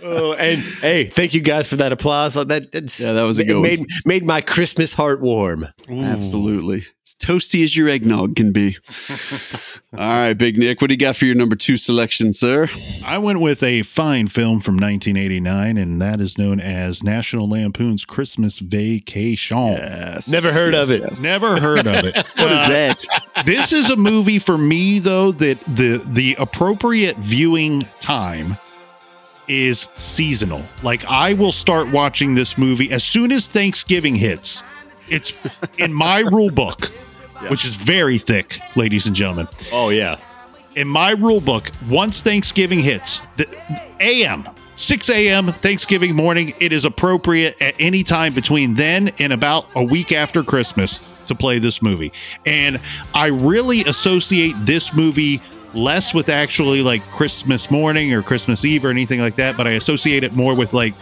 S2: Oh, and hey, thank you guys for that applause. That,
S1: Yeah, that was a
S2: it
S1: good one.
S2: made made my Christmas heart warm.
S1: Absolutely. As toasty as your eggnog can be. All right, Big Nick, what do you got for your number two selection, sir?
S3: I went with a fine film from 1989, and that is known as National Lampoon's Christmas Vacation.
S1: Yes.
S2: Never heard of it.
S1: yes.
S3: Never heard of it.
S1: What is
S3: Uh,
S1: that?
S3: this is a movie for me though that the the appropriate viewing time is seasonal. Like I will start watching this movie as soon as Thanksgiving hits. It's in my rule book, which is very thick, ladies and gentlemen.
S2: Oh yeah,
S3: In my rule book, once Thanksgiving hits, the AM 6 a.m. Thanksgiving morning, it is appropriate at any time between then and about a week after Christmas to play this movie. And I really associate this movie less with actually like Christmas morning or Christmas Eve or anything like that, but I associate it more with like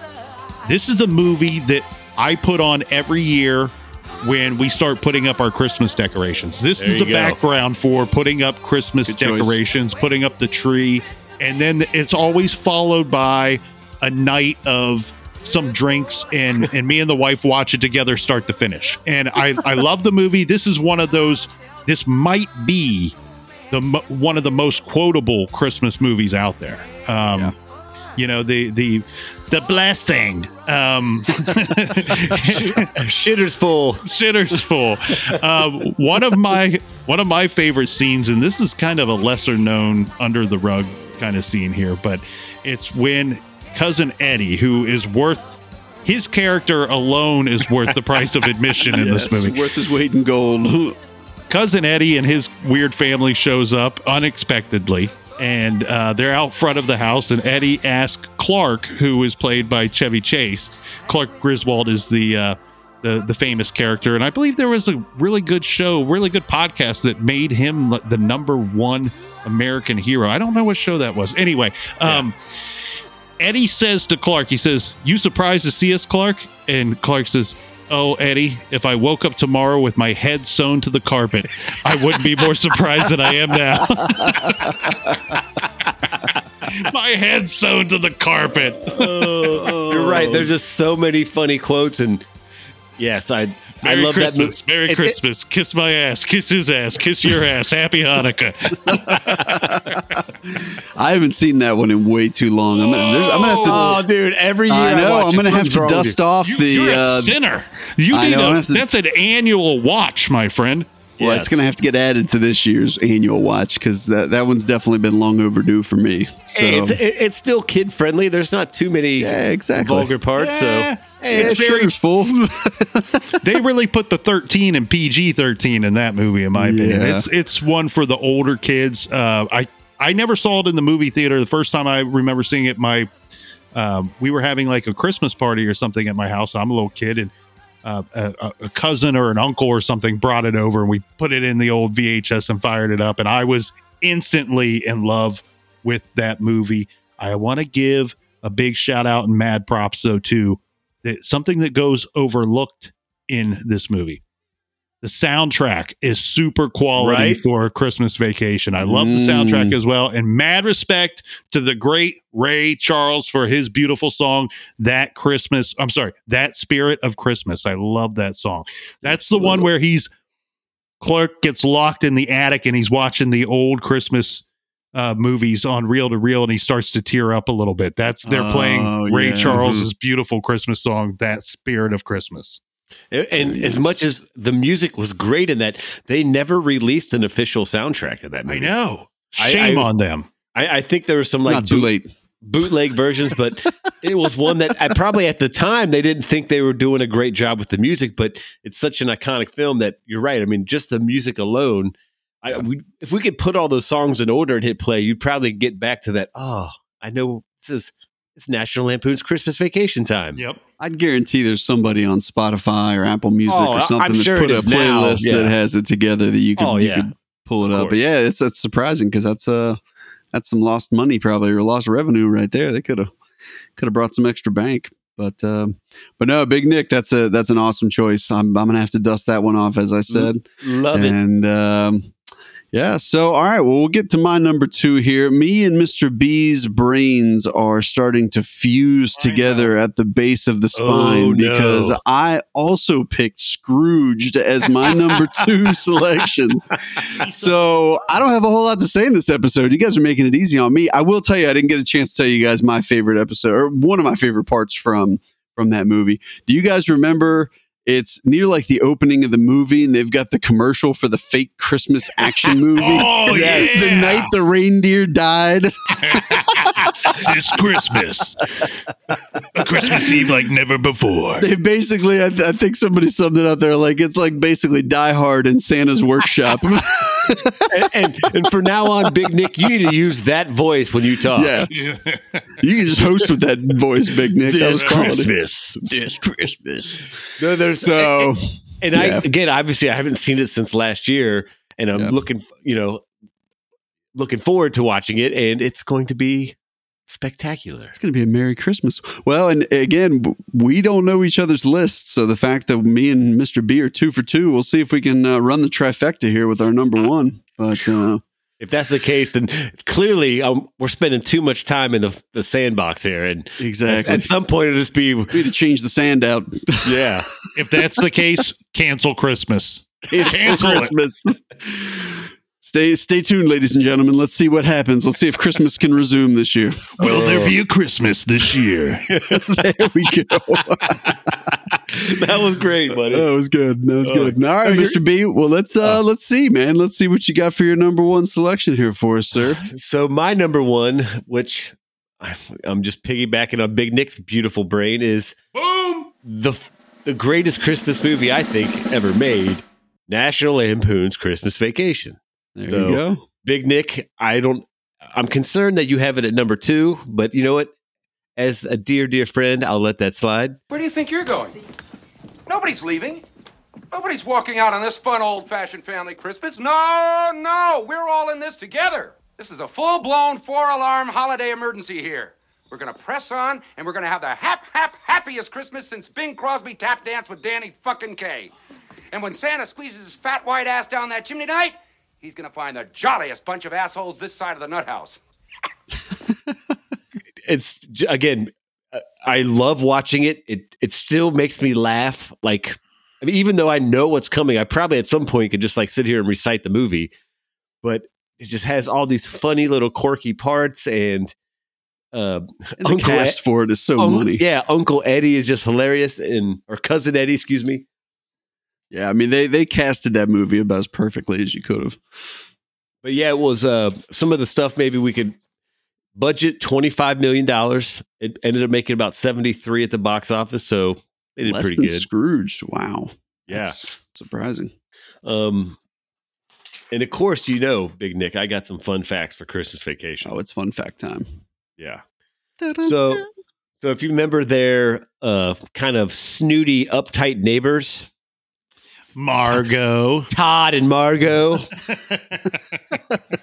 S3: this is the movie that I put on every year when we start putting up our Christmas decorations. This
S2: There
S3: is the
S2: go.
S3: background for putting up Christmas
S1: Good choice.
S3: decorations, putting up the tree, and then it's always followed by a night of some drinks and and me and the wife watch it together start to finish. And I I love the movie. This is one of those this might be the one of the most quotable Christmas movies out there. Um you know the the the blessing um
S2: shitter's full.
S3: shitter's full. Um, one of my one of my favorite scenes, and this is kind of a lesser known under the rug kind of scene here, but it's when cousin Eddie, who is worth his character alone is worth the price of admission in
S1: Yes,
S3: this movie.
S1: Worth his weight in gold.
S3: Cousin Eddie and his weird family shows up unexpectedly. And uh, they're out front of the house, and Eddie asks Clark, who is played by Chevy Chase. Clark Griswold is the uh, the the famous character, and I believe there was a really good show, really good podcast that made him the- number one American hero. I don't know what show that was. Anyway, um, Eddie says to Clark, he says, "You surprised to see us, Clark?" And Clark says, "Oh, Eddie, if I woke up tomorrow with my head sewn to the carpet, I wouldn't be more surprised than I am now." my head sewn to the carpet.
S2: You're right. There's just so many funny quotes, and Yes, I I
S3: Merry
S2: love that movie.
S3: Christmas. Merry
S2: It- it-
S3: Christmas. kiss my ass. Kiss his ass. Kiss your ass. Happy Hanukkah.
S1: I haven't seen that one in way too long. I'm gonna, there's, I'm gonna have to.
S2: Oh, dude! Every year
S1: I know.
S2: watch
S1: I'm gonna have to dust
S2: you?
S1: off
S3: You,
S1: the.
S3: you're a
S1: Uh,
S3: sinner. You
S1: I
S3: need
S1: know, I'm
S3: a,
S1: to-
S3: that's an annual watch, my friend.
S1: Well,
S2: Yes.
S1: it's gonna have to get added to this year's annual watch because that, that one's definitely been long overdue for me. So
S2: Hey, it's, it's still kid friendly. There's not too many
S1: Yeah, exactly.
S2: vulgar parts.
S3: Yeah.
S2: So
S1: yeah,
S3: it's very-
S1: full.
S3: They really put the 13 and PG 13 in that movie, in my opinion. It's it's one for the older kids. Uh, I I never saw it in the movie theater. The first time I remember seeing it, my um, we were having like a Christmas party or something at my house. I'm a little kid, and uh, a, a cousin or an uncle or something brought it over, and we put it in the old VHS and fired it up, and I was instantly in love with that movie. I want to give a big shout out and mad props though. That something that goes overlooked in this movie. The soundtrack is super quality
S2: Right.
S3: for a Christmas vacation. I love the
S1: Mm.
S3: soundtrack as well. And mad respect to the great Ray Charles for his beautiful song, That Christmas. I'm sorry, That Spirit of Christmas. I love that song. That's the one where he's Clark gets locked in the attic and he's watching the old Christmas uh, movies on reel to reel and he starts to tear up a little bit. That's they're
S1: Oh,
S3: playing Ray
S1: yeah.
S3: Charles's beautiful Christmas song, That Spirit of Christmas.
S2: And as much as the music was great in that, they never released an official soundtrack to that
S3: I know. Shame
S2: I-
S3: on them.
S2: I, I think there was some
S1: It's
S2: like
S1: too
S2: boot-
S1: late.
S2: bootleg versions, but it was one that I probably at the time they didn't think they were doing a great job with the music. But it's such an iconic film that you're right. I mean, just the music alone. I, we, if we could put all those songs in order and hit play, you'd probably get back to that. Oh, I know this is it's National Lampoon's Christmas Vacation time.
S3: Yep.
S1: I'd guarantee there's somebody on Spotify or Apple Music
S2: Oh,
S1: or something that's put a playlist
S2: yeah.
S1: that has it together that you can
S2: Oh,
S1: you
S2: yeah.
S1: could pull it up. But yeah, it's that's surprising because that's uh that's some lost money probably or lost revenue right there. They could have could have brought some extra bank. But um, but no, Big Nick, that's a that's an awesome choice. I'm I'm gonna have to dust that one off as I said.
S2: Love it.
S1: and um, yeah, so all right, well, we'll get to my number two here. Me and Mr. B's brains are starting to fuse together at the base of the oh, spine
S2: Oh, no.
S1: because I also picked Scrooged as my number two selection. So I don't have a whole lot to say in this episode. You guys are making it easy on me. I will tell you, I didn't get a chance to tell you guys my favorite episode or one of my favorite parts from from that movie. Do you guys remember? It's near like the opening of the movie, and they've got the commercial for the fake Christmas action movie.
S3: Oh,
S1: The-
S3: yeah.
S1: the night the reindeer died.
S3: this Christmas. Christmas Eve like never before.
S1: They basically, I, I think somebody summed it up there like it's like basically Die Hard in Santa's workshop.
S2: and, and, and for now on, Big Nick, you need to use that voice when you talk.
S1: yeah, you can just host with that voice, Big Nick. that was
S2: This
S1: quality.
S2: Christmas.
S1: This Christmas.
S2: No,
S1: So
S2: And I
S1: Yeah.
S2: again, obviously, I haven't seen it since last year, and I'm
S1: Yeah.
S2: looking, you know, looking forward to watching it, and it's going to be spectacular.
S1: It's going to be a Merry Christmas. Well, and again, we don't know each other's lists. So the fact that me and Mr. B are two for two, we'll see if we can uh, run the trifecta here with our number one. But uh,
S2: If that's the case, then clearly um, we're spending too much time in the, the sandbox here, and at,
S1: exactly.
S2: at some point it'll just be,
S1: we need to change the sand out.
S2: yeah.
S3: If that's the case, cancel Christmas.
S1: It's
S3: Cancel it.
S1: Christmas. Stay stay tuned, ladies and gentlemen. Let's see what happens. Let's see if Christmas can resume this year.
S3: Will there be a Christmas this year?
S1: there we go.
S2: that was great, buddy.
S1: That was good. That was
S2: Oh.
S1: good. All right, Mr. B. Well, let's uh let's see, man. Let's see what you got for your number one selection here for us, sir.
S2: So my number one, which I, I'm just piggybacking on Big Nick's beautiful brain, is
S3: Boom!
S2: the the greatest Christmas movie I think ever made, National Lampoon's Christmas Vacation.
S1: There
S2: So-
S1: you go.
S2: Big Nick, I don't. I'm concerned that you have it at number two, but you know what? As a dear, dear friend, I'll let that slide.
S6: Where do you think you're going? Nobody's leaving. Nobody's walking out on this fun old fashioned family Christmas. No, no, we're all in this together. This is a full blown four alarm holiday emergency here. We're gonna press on and we're gonna have the hap, hap, happiest Christmas since Bing Crosby tap danced with Danny fucking Kaye. And when Santa squeezes his fat white ass down that chimney tonight, he's gonna find the jolliest bunch of assholes this side of the nut house.
S2: It's again, I love watching it. It it still makes me laugh like I mean, even though I know what's coming, I probably at some point could just like sit here and recite the movie, but it just has all these funny little quirky parts and uh
S1: And the cast for it is so
S2: Un-
S1: money.
S2: Yeah, Uncle Eddie is just hilarious and or cousin Eddie, excuse me.
S1: Yeah, I mean they they casted that movie about as perfectly as you could have.
S2: But yeah, it was uh some of the stuff maybe we could budget twenty five million dollars. It ended up making about seventy three at the box office, so they did
S1: Less
S2: pretty
S1: than
S2: good.
S1: Scrooge. Wow.
S2: yeah.
S1: That's surprising.
S2: Um and of course, you know, Big Nick, I got some fun facts for Christmas vacation.
S1: Oh, it's fun fact time.
S2: Yeah. So so if you remember their uh kind of snooty, uptight neighbors,
S3: Margot.
S2: Todd and Margot.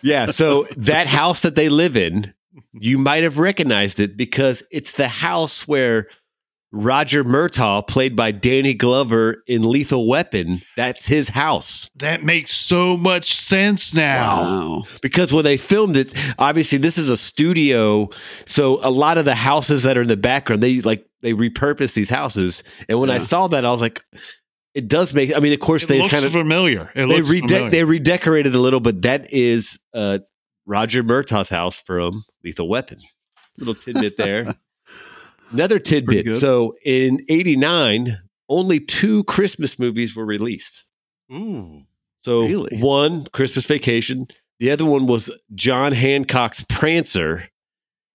S2: yeah. So that house that they live in, you might have recognized it because it's the house where Roger Murtaugh, played by Danny Glover in Lethal Weapon, that's his house.
S3: That makes so much sense now.
S1: Wow.
S2: Because when they filmed it, obviously this is a studio, so a lot of the houses that are in the background, they like they repurpose these houses. And when I saw that, I was like, it does make. I mean, of course,
S3: It
S2: they
S3: looks
S2: kind of
S3: familiar. It
S2: they
S3: looks
S2: rede-
S3: familiar.
S2: they redecorated a little, but that is uh, Roger Murtaugh's house from Lethal Weapon. Little tidbit there. Another tidbit. So in '89, only two Christmas movies were released.
S3: Ooh.
S2: So
S1: Really?
S2: one Christmas Vacation, the other one was John Hancock's Prancer,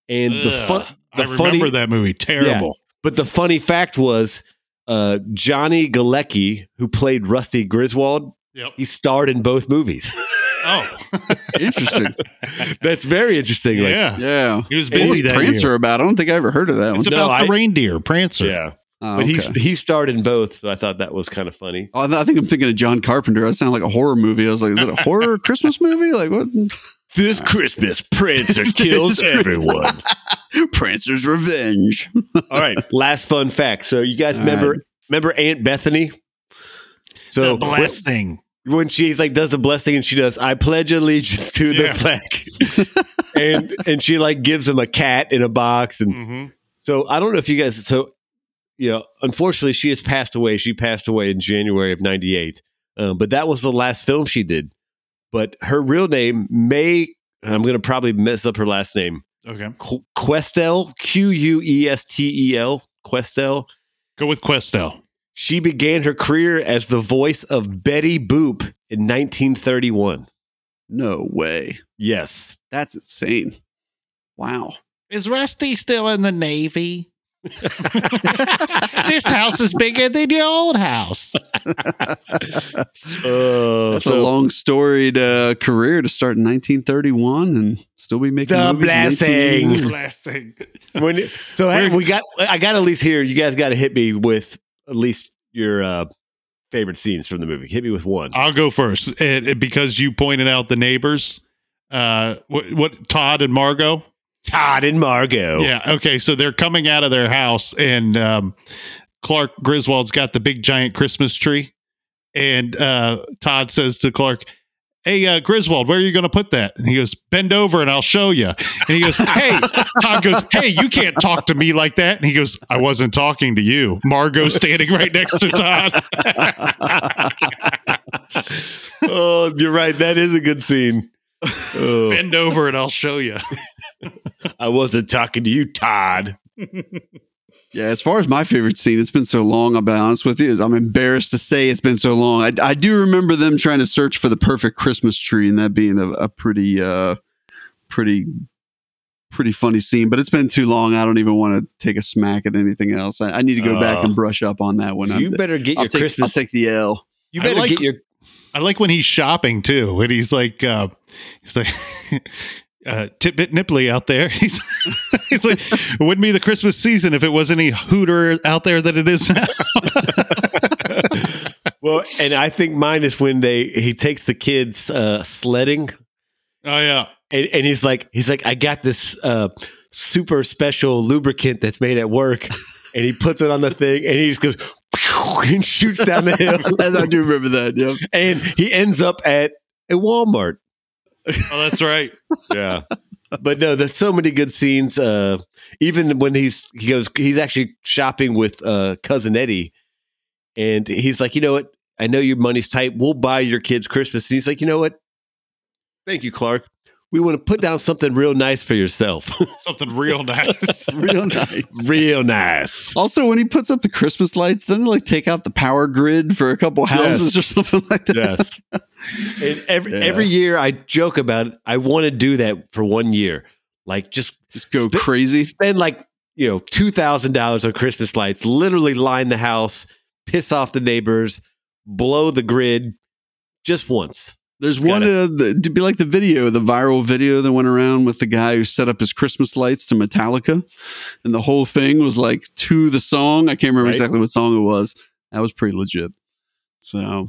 S2: and the fun.
S3: Ugh,
S2: The
S3: I remember
S2: funny,
S3: that movie. Terrible.
S2: but the funny fact was uh, Johnny Galecki, who played Rusty Griswold,
S3: Yep.
S2: he starred in both movies.
S3: Oh,
S1: Interesting.
S2: That's very interesting. Like,
S3: yeah.
S1: yeah.
S3: He was
S1: What
S3: busy
S1: was
S3: that
S1: Prancer
S3: year.
S1: about? I don't think I ever heard of that one.
S3: It's
S2: No,
S3: about the
S2: I-
S3: reindeer, Prancer.
S2: yeah.
S1: Oh,
S2: But
S1: okay.
S2: he's he starred in both, so I thought that was kind of funny.
S1: Oh, I I think I'm thinking of John Carpenter. That sounded like a horror movie. I was like, is it a horror Christmas movie? Like what?
S2: This Christmas, Prancer kills everyone.
S1: Prancer's Revenge.
S2: All right, last fun fact. So you guys
S1: All
S2: remember
S1: right.
S2: remember Aunt Bethany? So
S3: the blessing.
S2: When, she's like does the blessing and she does, I pledge allegiance to the flag, and and she like gives him a cat in a box, and
S3: Mm-hmm.
S2: So I don't know if you guys. So you know, unfortunately, she has passed away. She passed away in January of '98. Um, but that was the last film she did. But her real name Mae. I'm going to probably mess up her last name.
S3: Okay.
S2: Qu- Questel, Q U E S T E L, Questel.
S3: Go with Questel.
S2: She began her career as the voice of Betty Boop in 1931.
S1: No way.
S2: Yes.
S1: That's insane. Wow.
S3: Is Rusty still in the Navy? this house is bigger than your old house.
S2: Uh,
S1: That's
S2: so-
S1: a long storied uh, career to start in 1931 and still be making
S2: The
S1: movies in
S2: blessing.
S1: 1981.
S3: Blessing.
S2: when so hey, we got I got at least here. You guys got to hit me with at least your uh, favorite scenes from the movie. Hit me with one.
S3: I'll go first and, and because you pointed out the neighbors. Uh, what, what Todd and Margot?
S2: Todd and Margot.
S3: Yeah. Okay. So they're coming out of their house, and um, Clark Griswold's got the big giant Christmas tree, and uh, Todd says to Clark. Hey, uh, Griswold, where are you going to put that? And he goes, bend over and I'll show you. And he goes, Hey, Todd goes, Hey, you can't talk to me like that. And he goes, I wasn't talking to you. Margot standing right next to Todd.
S2: oh, you're right. That is a good scene. Oh,
S3: bend over and I'll show you.
S2: I wasn't talking to you, Todd.
S1: Yeah, as far as my favorite scene, it's been so long. I'll be honest with you. I'm embarrassed to say it's been so long. I, I do remember them trying to search for the perfect Christmas tree, and that being a, a pretty, uh, pretty, pretty funny scene. But it's been too long. I don't even want to take a smack at anything else. I, I need to go back
S2: Oh.
S1: and brush up on that one.
S2: you
S1: I'm-
S2: better get
S1: I'll
S2: your
S1: take, I'll
S2: Christmas.
S1: take the L.
S2: you better
S3: like-
S2: get your.
S3: I like when he's shopping too, and he's like, uh, he's like, uh, Titbit Nipley out there. He's, he's like, it wouldn't be the Christmas season if it was any hooter out there that it is now.
S2: Well, and I think mine is when they he takes the kids uh, sledding,
S3: oh yeah,
S2: and, and he's like he's like I got this uh, super special lubricant that's made at work, and he puts it on the thing, and he just goes and shoots down the hill,
S1: I do remember that. Yep.
S2: and he ends up at a Walmart.
S3: oh that's right.
S2: Yeah. But no, there's so many good scenes. Uh, even when he's he goes, he's actually shopping with uh, cousin Eddie, and he's like, you know what? I know your money's tight. We'll buy your kids Christmas. And he's like, you know what? Thank you, Clark. We want to put down something real nice for yourself.
S3: Something real nice.
S1: Real nice.
S2: real nice.
S1: Also, when he puts up the Christmas lights, doesn't he like take out the power grid for a couple houses
S2: Yes.
S1: or something like that?
S2: Yes. And every
S1: Yeah.
S2: every year I joke about it. I want to do that for one year. Like just
S1: Just go
S2: Sp-
S1: crazy.
S2: spend like, you know, two thousand dollars on Christmas lights, literally line the house, piss off the neighbors, blow the grid just once.
S1: There's
S2: It's
S1: one uh, the, to be like the video, the viral video that went around with the guy who set up his Christmas lights to Metallica, and the whole thing was like to the song. I can't remember
S2: Right.
S1: exactly what song it was. That was pretty legit. So,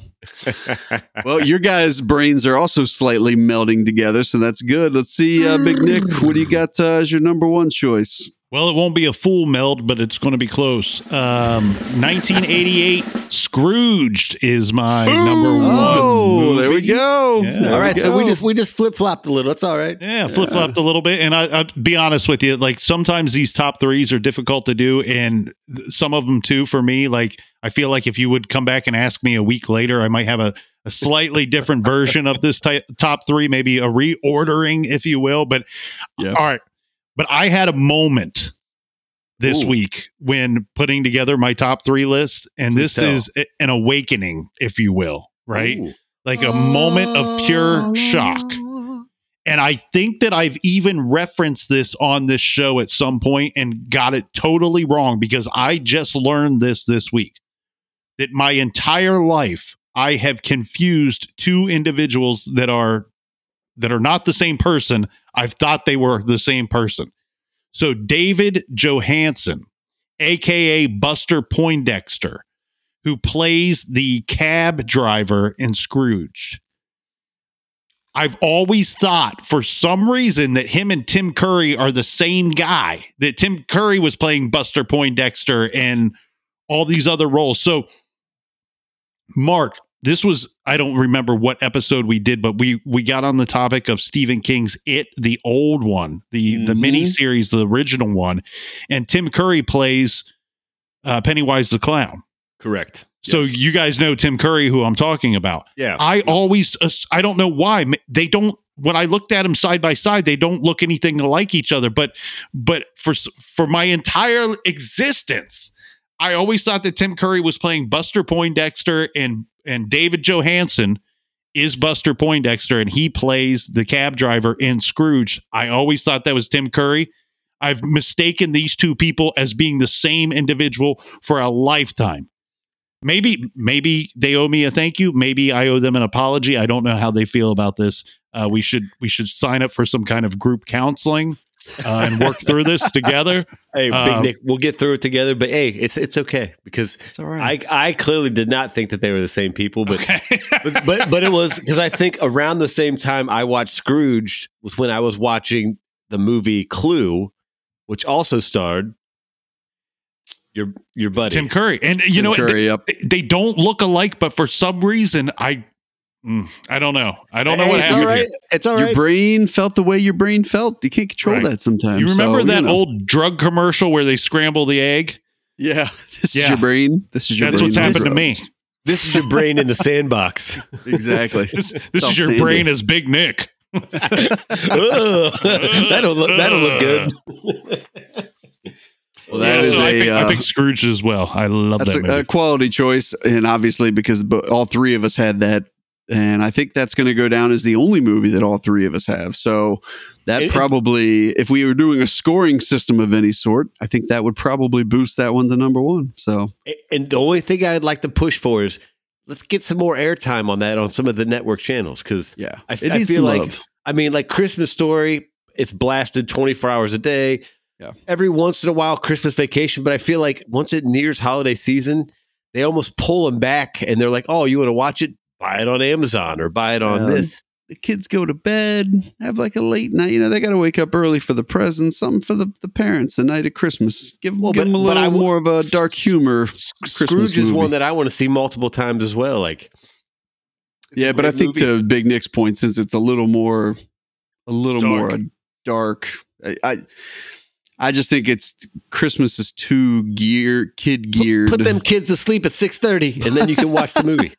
S1: well, your guys' brains are also slightly melding together, so that's good. Let's see, uh, Big Nick, what do you got uh, as your number one choice?
S3: Well, it won't be a full meld, but it's going to be close. Um, 1988, Scrooged is my number one.
S1: Oh, there we go.
S3: Yeah.
S1: There
S2: all right, so we just we just flip flopped a little. It's all right.
S3: Yeah, flip flopped a little bit. And I, I'll be honest with you, like sometimes these top threes are difficult to do. And some of them too, for me, like I feel like if you would come back and ask me a week later, I might have a, a slightly different version of this ty- top three, maybe a reordering, if you will. But
S1: Yeah.
S3: all right. But I had a moment this
S2: Ooh.
S3: week when putting together my top three list. And
S2: Please
S3: this
S2: tell.
S3: is a- an awakening, if you will, right?
S2: Ooh.
S3: Like a moment of pure oh, shock. And I think that I've even referenced this on this show at some point and got it totally wrong because I just learned this this week that my entire life I have confused two individuals that are that are not the same person. I've thought they were the same person. So David Johansen, aka Buster Poindexter, who plays the cab driver in Scrooge. I've always thought for some reason that him and Tim Curry are the same guy. That Tim Curry was playing Buster Poindexter and all these other roles. So, Mark, this was I don't remember what episode we did, but we we got on the topic of Stephen King's It, the old one, the the
S1: Mhm.
S3: mini series, the original one, and Tim Curry plays uh, Pennywise the clown.
S2: Correct.
S3: So
S2: Yes.
S3: you guys know Tim Curry, who I'm talking about.
S2: yeah.
S3: I always, I don't know why they don't. When I looked at them side by side, they don't look anything like each other. But, but for for my entire existence, I always thought that Tim Curry was playing Buster Poindexter, and and David Johansen is Buster Poindexter, and he plays the cab driver in Scrooge. I always thought that was Tim Curry. I've mistaken these two people as being the same individual for a lifetime. Maybe maybe they owe me a thank you. Maybe i owe them an apology. I don't know how they feel about this. Uh, we should we should sign up for some kind of group counseling uh, and work through this together
S2: hey, Big
S3: um,
S2: Nick, we'll get through it together. But hey, it's it's okay because
S1: It's all right.
S2: I I clearly did not think that they were the same people, but but, but but it was because I think around the same time I watched Scrooge was when I was watching the movie Clue, which also starred your your buddy.
S3: tim curry and you
S1: Tim
S3: know what?
S1: Curry, yep.
S3: they, they don't look alike but for some reason i mm, i don't know i don't know
S2: Hey,
S3: what
S2: it's
S3: happened
S2: all right.
S3: here.
S2: It's all
S1: your
S2: right.
S1: brain felt the way your brain felt. You can't control
S3: Right.
S1: that sometimes.
S3: you remember
S1: So,
S3: that
S1: know.
S3: old drug commercial where they scramble the egg
S1: Yeah, this
S3: Yeah.
S1: is your brain. This is your
S3: that's
S1: brain.
S3: what's happened to me
S2: This is your brain in the sandbox.
S1: Exactly.
S3: this, this is your
S1: sandy.
S3: brain as big nick
S2: Ugh. that'll look that'll look good.
S1: Well, that
S3: Yeah,
S1: is
S3: so I
S1: a,
S3: picked, I
S1: uh,
S3: picked scrooge as well i love
S1: That's
S3: that movie.
S1: a, a quality choice, and obviously because all three of us had that, and I think that's going to go down as the only movie that all three of us have. So that
S2: It-
S1: probably, if we were doing a scoring system of any sort, I think that would probably boost that one to number one. So
S2: And the only thing I'd like to push for is let's get some more airtime on that on some of the network channels because
S1: yeah,
S2: I, I feel like
S1: love.
S2: I mean like Christmas Story, it's blasted twenty four hours a day.
S1: Yeah.
S2: Every once in a while, Christmas Vacation, but I feel like once it nears holiday season, they almost pull them back, and they're like, "Oh, you want to watch it? Buy it on Amazon or buy it on
S1: Um,
S2: this."
S1: The kids go to bed, have like a late night. You know, they got to wake up early for the presents, something for the, the parents the night of Christmas. Give,
S2: Well,
S1: give
S2: but-
S1: them a little
S2: w-
S1: more of a dark humor. Christmas
S2: Scrooge is
S1: movie.
S2: one that I want to see multiple times as well. Like,
S1: Yeah, but I think
S2: movie.
S1: to Big Nick's point, since it's a little more, a little
S3: Dark.
S1: more dark, I, I, I just think it's Christmas is too gear kid geared.
S2: Put them kids to sleep at six thirty, and then you can watch the movie.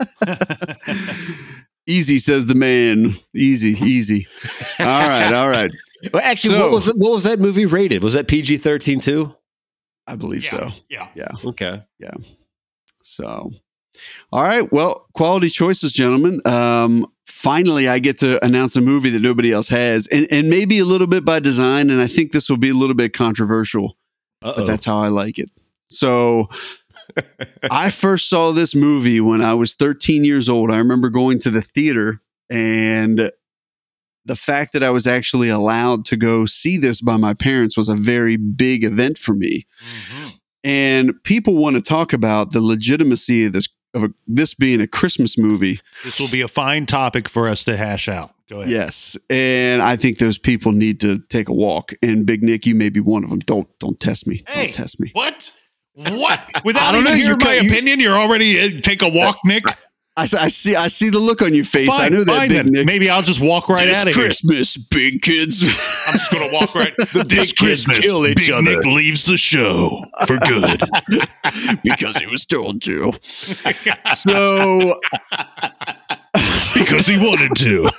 S1: easy, says the man. Easy, easy. All right, all right.
S2: Well, actually,
S1: So-
S2: what was what was that movie rated? Was that PG thirteen too?
S1: I believe so.
S3: Yeah. Yeah.
S2: Okay. Yeah.
S1: So, all right. Well, quality choices, gentlemen. Um, finally, I get to announce a movie that nobody else has, and and maybe a little bit by design. And I think this will be a little bit controversial,
S2: Uh-oh.
S1: but that's how I like it. So, I first saw this movie when I was 13 years old. I remember going to the theater and. The fact that I was actually allowed to go see this by my parents was a very big event for me and people want to talk about the legitimacy of this of a, this being a Christmas movie.
S3: This will be a fine topic for us to hash out. Go ahead.
S1: Yes, and I think those people need to take a walk. And Big Nick, you may be one of them. Don't don't test me.
S3: Hey.
S1: Don't test me.
S3: What? What? Without
S1: I don't
S3: even
S1: know,
S3: hearing my
S1: you-
S3: opinion, you're already uh, take a walk, Nick.
S1: I, I see I see the look on your face. I
S3: Fine,
S1: know that Big. Nick.
S3: Maybe I'll just walk right
S1: this
S3: out of here.
S1: Christmas, big kids.
S3: I'm just gonna walk right.
S2: The big
S3: this
S2: kids
S3: Christmas,
S2: kill each
S3: Big
S2: other.
S3: Nick leaves the show for good.
S1: because he was told to. So
S3: because he wanted to.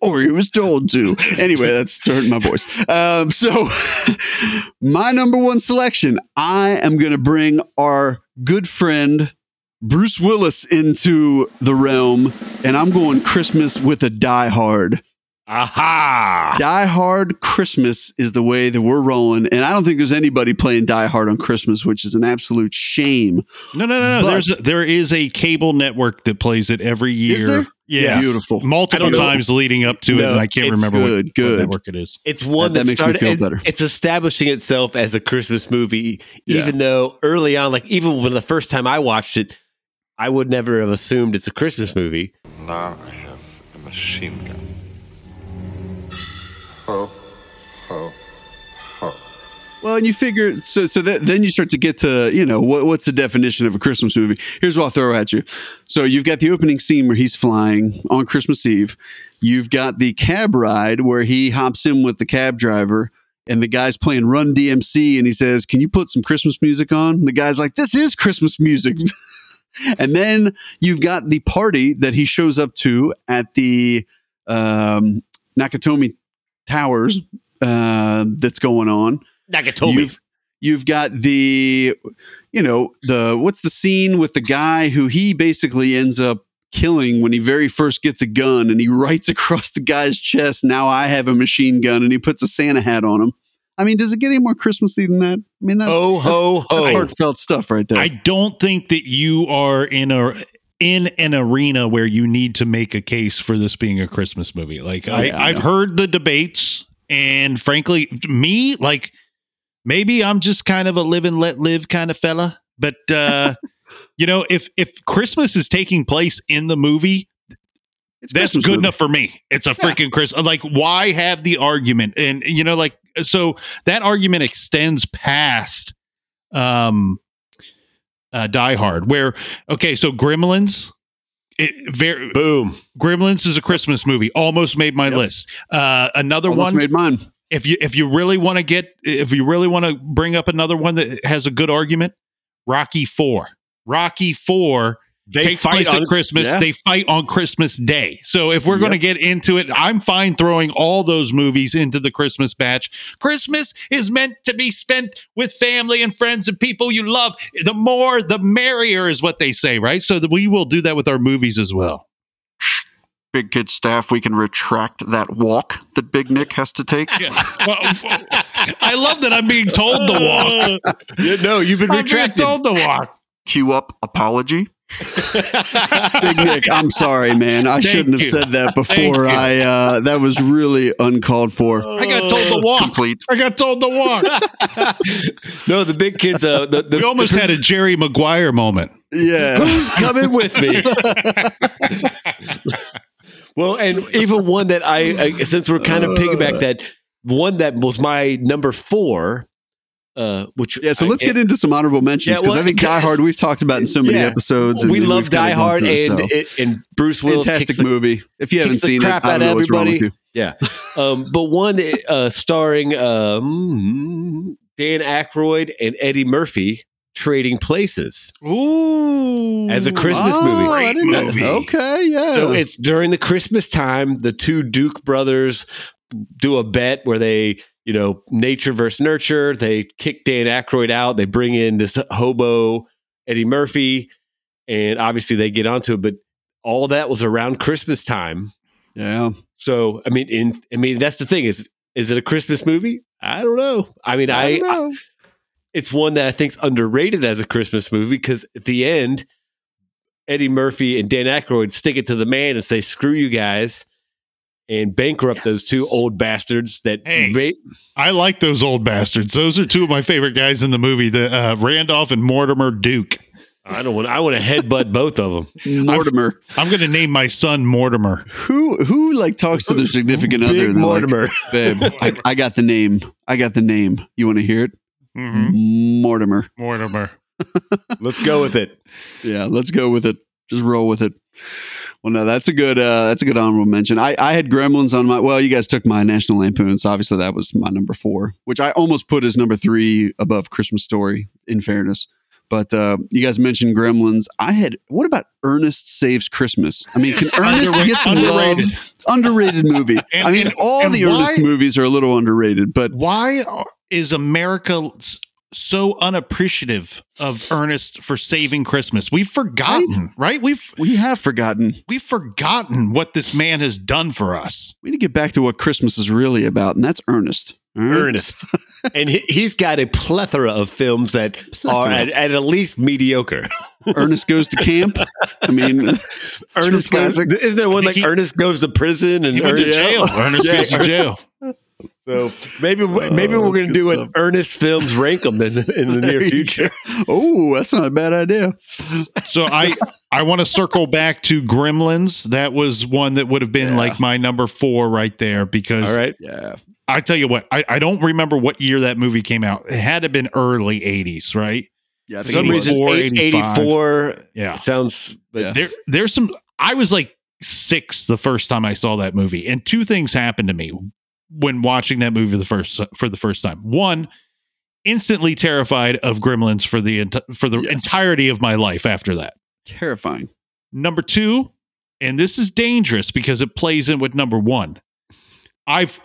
S1: or he was told to. Anyway, that's hurting my voice. Um, so, my number one selection, I am going to bring our good friend Bruce Willis into the realm, and I'm going Christmas with a Die Hard.
S2: Aha!
S1: Die Hard Christmas is the way that we're rolling, and I don't think there's anybody playing Die Hard on Christmas, which is an absolute shame.
S3: No, no, no, no.
S1: But-
S3: There's a, there is a cable network that plays it every year.
S1: Is there?
S3: Yeah,
S1: Beautiful.
S3: multiple
S2: I
S3: times leading up to it,
S2: No,
S3: and I can't
S2: it's
S3: remember what,
S1: good,
S3: what network it is.
S2: It's one
S1: That-
S2: that,
S1: that makes me
S2: started,
S1: feel
S2: it-
S1: better.
S2: It's establishing itself as a Christmas movie,
S1: Yeah.
S2: even though early on, like even when the first time I watched it, I would never have assumed it's a Christmas movie.
S7: Now I have a machine gun. Ho, ho, ho.
S1: Well, and you figure so so that then you start to get to you know what what's the definition of a Christmas movie? Here's what I'll throw at you. So you've got the opening scene where he's flying on Christmas Eve. You've got the cab ride where he hops in with the cab driver. And the guy's playing Run DMC, and he says, "Can you put some Christmas music on?" The guy's like, "This is Christmas music." and then you've got the party that he shows up to at the um, Nakatomi Towers uh, that's going on.
S2: Nakatomi.
S1: You've you've got the you know the what's the scene with the guy who he basically ends up killing when he very first gets a gun and he writes across the guy's chest now I have a machine gun and he puts a Santa hat on him. I mean, does it get any more Christmassy than that? I mean, that's
S2: Oh, ho,
S1: that's,
S2: ho.
S1: that's heartfelt stuff right there.
S3: I don't think that you are in a in an arena where you need to make a case for this being a Christmas movie. Like I,
S1: yeah, I
S3: I've heard the debates, and frankly, me like maybe I'm just kind of a live and let live kind of fella. But uh, you know, if if Christmas is taking place in the movie,
S1: It's
S3: that's
S1: Christmas
S3: good
S1: movie.
S3: enough for me. It's a freaking Chris. Like, why have the argument? And you know, like, so that argument extends past um uh Die Hard, where okay, so Gremlins, it very
S2: Boom.
S3: Gremlins is a Christmas movie. Almost made my
S1: Yep.
S3: list. Uh another
S1: Almost
S3: one
S1: made mine.
S3: if you if you really want to get if you really want to bring up another one that has a good argument, Rocky 4. Rocky 4
S2: They
S3: takes
S2: fight
S3: place
S2: on
S3: at Christmas.
S1: Yeah.
S3: They fight on Christmas Day. So if we're
S1: Yep.
S3: going to get into it, I'm fine throwing all those movies into the Christmas batch. Christmas is meant to be spent with family and friends and people you love. The more, the merrier, is what they say, right? So that we will do that with our movies as well.
S1: Big Kid staff, we can retract that walk that Big Nick has to take.
S3: Yeah. Well, I love that I'm being told to walk.
S2: Yeah, no, you've been
S3: I'm being
S2: retracted.
S3: told to walk.
S1: Cue up apology. Big Nick, I'm sorry, man. I
S3: Thank
S1: shouldn't have
S3: you.
S1: said that before. I uh, that was really uncalled for.
S3: I got told to walk.
S1: Complete.
S3: I got told to walk.
S2: no, the big kids. Uh, the, the,
S3: we almost had a Jerry Maguire moment.
S1: Yeah.
S2: Who's coming with me? well, and even one that I, I since we're kind of piggyback that one that was my number four, uh, which
S1: Yeah, so
S2: I-
S1: let's get into some honorable mentions
S2: Yeah,
S1: because
S2: well,
S1: I think Die Hard we've talked about in so many
S2: Yeah.
S1: episodes. and
S2: we love Die Hard
S1: through,
S2: and
S1: so.
S2: and Bruce Willis
S1: fantastic
S2: kicks the-
S1: movie. If you haven't seen it, I don't know what's wrong with you.
S2: Yeah. Um, but one uh, starring um, Dan Aykroyd and Eddie Murphy trading places.
S3: Ooh.
S2: As a Christmas
S1: Oh,
S2: movie.
S1: I didn't know-
S3: Movie.
S1: Okay, yeah.
S2: So it's during the Christmas time. The two Duke brothers do a bet where they, you know, nature versus nurture. They kick Dan Aykroyd out. They bring in this hobo Eddie Murphy, and obviously they get onto it. But all that was around Christmas time.
S1: yeah.
S2: So I mean, in I mean that's the thing is is it a Christmas movie? I don't know. I mean, I,
S1: I know.
S2: it's one that I think's underrated as a Christmas movie because at the end, Eddie Murphy and Dan Aykroyd stick it to the man and say, "Screw you guys." And bankrupt those two old bastards that
S3: Hey.
S2: ma-
S3: I like those old bastards. Those are two of my favorite guys in the movie, the uh, Randolph and Mortimer Duke.
S2: I don't want. I want to headbutt both of them.
S1: Mortimer.
S3: I'm going to name my son Mortimer.
S1: Who who like talks to their significant other
S2: Big
S1: and they're like,
S2: Mortimer.
S1: babe, I, I got the name. I got the name. You want to hear it?
S3: Mhm.
S1: Mortimer.
S3: Mortimer.
S2: Let's go with it.
S1: Yeah, let's go with it. Just roll with it. Well, no, that's a good uh, that's a good honorable mention. I, I had Gremlins on my well, you guys took my National Lampoon, so obviously that was my number four, which I almost put as number three above Christmas Story. In fairness, but uh, you guys mentioned Gremlins. I had what about Ernest Saves Christmas? I mean, can Ernest get some love?
S3: underrated.
S1: Underrated movie.
S3: And-
S1: I mean,
S3: and-
S1: all
S3: and
S1: the Ernest movies are a little underrated, but
S3: Why is America so unappreciative of Ernest for saving Christmas? We've forgotten, right? We've
S1: we have forgotten.
S3: we've forgotten what this man has done for us.
S1: We need to get back to what Christmas is really about, and that's Ernest. All right?
S2: Earnest, and he, he's got a plethora of films that are at, at at least mediocre.
S1: Ernest goes to camp. I mean,
S2: Ernest goes,
S1: classic.
S2: isn't there one like
S3: he-
S2: Ernest goes to prison and
S3: He went to
S2: Ernest,
S3: jail. Ernest
S2: Yeah.
S3: goes to jail.
S2: So maybe oh, maybe
S1: Oh,
S2: we're going to
S1: good
S2: do an. Ernest films rank them in, in the near future.
S1: oh, that's not a bad idea.
S3: So I I want to circle back to Gremlins. That was one that would have been
S1: Yeah.
S3: like my number four right there because
S2: All right,
S1: Yeah,
S3: I tell you what, I, I don't remember what year that movie came out. It had to have been early 80s, right?
S1: yeah.
S2: For some
S1: it was.
S2: reason,
S3: 84,
S2: eight-
S3: 85.
S2: 84
S3: Yeah.
S2: sounds. But
S1: Yeah.
S3: There there's some I was like six the first time I saw that movie. And two things happened to me when watching that movie the first for the first time. One, instantly terrified of gremlins for the enti- for the
S1: Yes.
S3: entirety of my life after that.
S1: terrifying.
S3: Number two, and this is dangerous because it plays in with number one. I've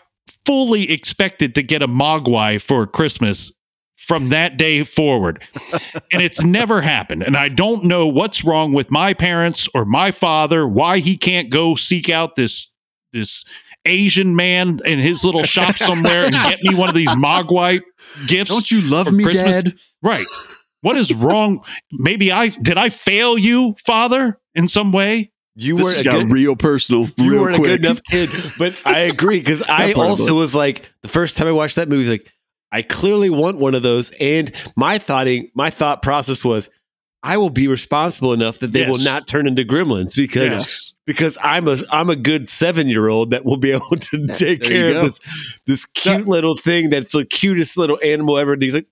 S3: fully expected to get a Mogwai for Christmas from that day forward. and it's never happened. And I don't know what's wrong with my parents or my father, why he can't go seek out this this Asian man in his little shop somewhere and get me one of these Mogwai gifts.
S1: Don't you love me,
S3: Christmas?
S1: Dad?
S3: Right. What is wrong? Maybe I did I fail you, father, in some way?
S2: you
S1: This
S2: weren't a
S1: got
S2: good,
S1: real personal,
S2: you
S1: real
S2: weren't
S1: quick.
S2: a good enough kid. But I agree because I also was like the first time I watched that movie, like I clearly want one of those. And my thoughting, my thought process was, I will be responsible enough that they will not turn into gremlins because
S3: Yes.
S2: Because I'm a I'm a good seven year old that will be able to take
S1: There
S2: care of
S1: go.
S2: this this cute little thing that's the cutest little animal ever. And he's like,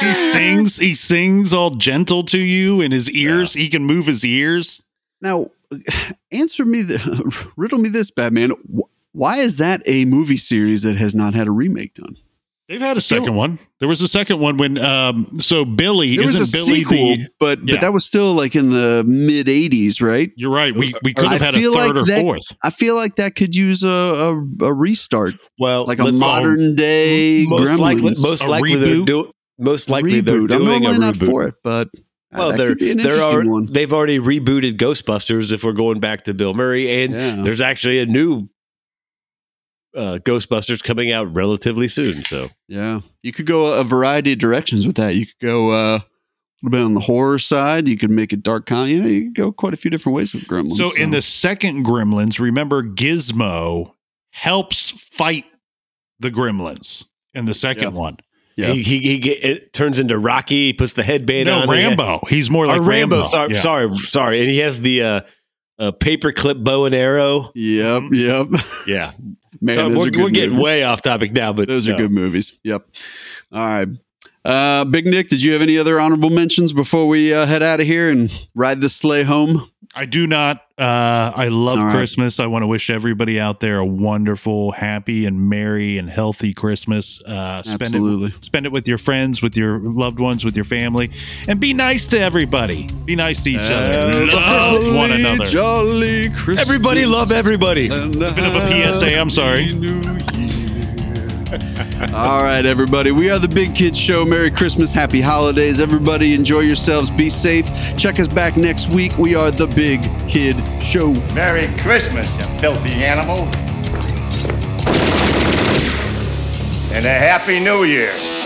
S3: He sings, he sings all gentle to you in his ears. He can move his ears.
S1: Now, answer me, the, riddle me this, Batman. Why is that a movie series that has not had a remake done?
S3: They've had a second one. There was a second one when um so Billy
S1: There was
S3: isn't
S1: a
S3: Billy
S1: sequel,
S3: the
S1: but
S3: Yeah.
S1: but that was still like in the mid '80s, right?
S3: You're right. We we could
S1: I
S3: have had a third
S1: like
S3: or
S1: that-
S3: fourth.
S1: I feel like that could use a a, a restart,
S2: well,
S1: like a
S2: let's-
S1: modern day
S2: most
S1: Gremlins.
S2: likely most
S3: A
S2: likely they're doing most likely they're
S1: reboot. I'm
S2: doing a
S1: normally not
S2: reboot.
S1: for it, but uh,
S2: Well,
S1: that
S2: they're
S1: could be an
S2: they're
S1: interesting
S2: already, they've already rebooted Ghostbusters. If we're going back to Bill Murray, and
S1: Yeah.
S2: there's actually a new uh, Ghostbusters coming out relatively soon. So
S1: Yeah, you could go a variety of directions with that. You could go uh, a little bit on the horror side. You could make it dark comedy. You know, you could go quite a few different ways with Gremlins.
S3: So in the second Gremlins, remember Gizmo helps fight the Gremlins in the second
S1: Yeah.
S3: one.
S1: Yeah.
S2: he, he, he get, it turns into Rocky. He puts the headband
S3: no,
S2: on. and he-
S3: Rambo. He's more
S2: Or
S3: like
S2: Rambo.
S3: Rambo.
S2: Sorry,
S3: Yeah.
S2: sorry, sorry. And he has the uh, uh, paperclip bow and arrow.
S1: Yep, yep.
S2: Yeah,
S1: Man,
S2: So
S1: those
S2: we're,
S1: are good
S2: we're getting
S1: movies.
S2: way off topic now, but
S1: Those are good movies. Yep. All right. Uh, Big Nick, did you have any other honorable mentions before we uh, head out of here and ride this sleigh home?
S3: I do not. Uh, I love
S1: right.
S3: Christmas. I want to wish everybody out there a wonderful, happy, and merry and healthy Christmas. Uh, spend
S1: Absolutely.
S3: it, spend it with your friends, with your loved ones, with your family, and be nice to everybody. Be nice to each other. Love one another.
S1: Jolly Christmas.
S2: Everybody love everybody.
S1: And a
S3: bit of a PSA, I'm sorry.
S1: All right, everybody. We are the Big Kids Show. Merry Christmas, Happy Holidays. Everybody, enjoy yourselves. Be safe. Check us back next week. We are the Big Kid Show.
S8: Merry Christmas, you filthy animal. And a Happy New Year.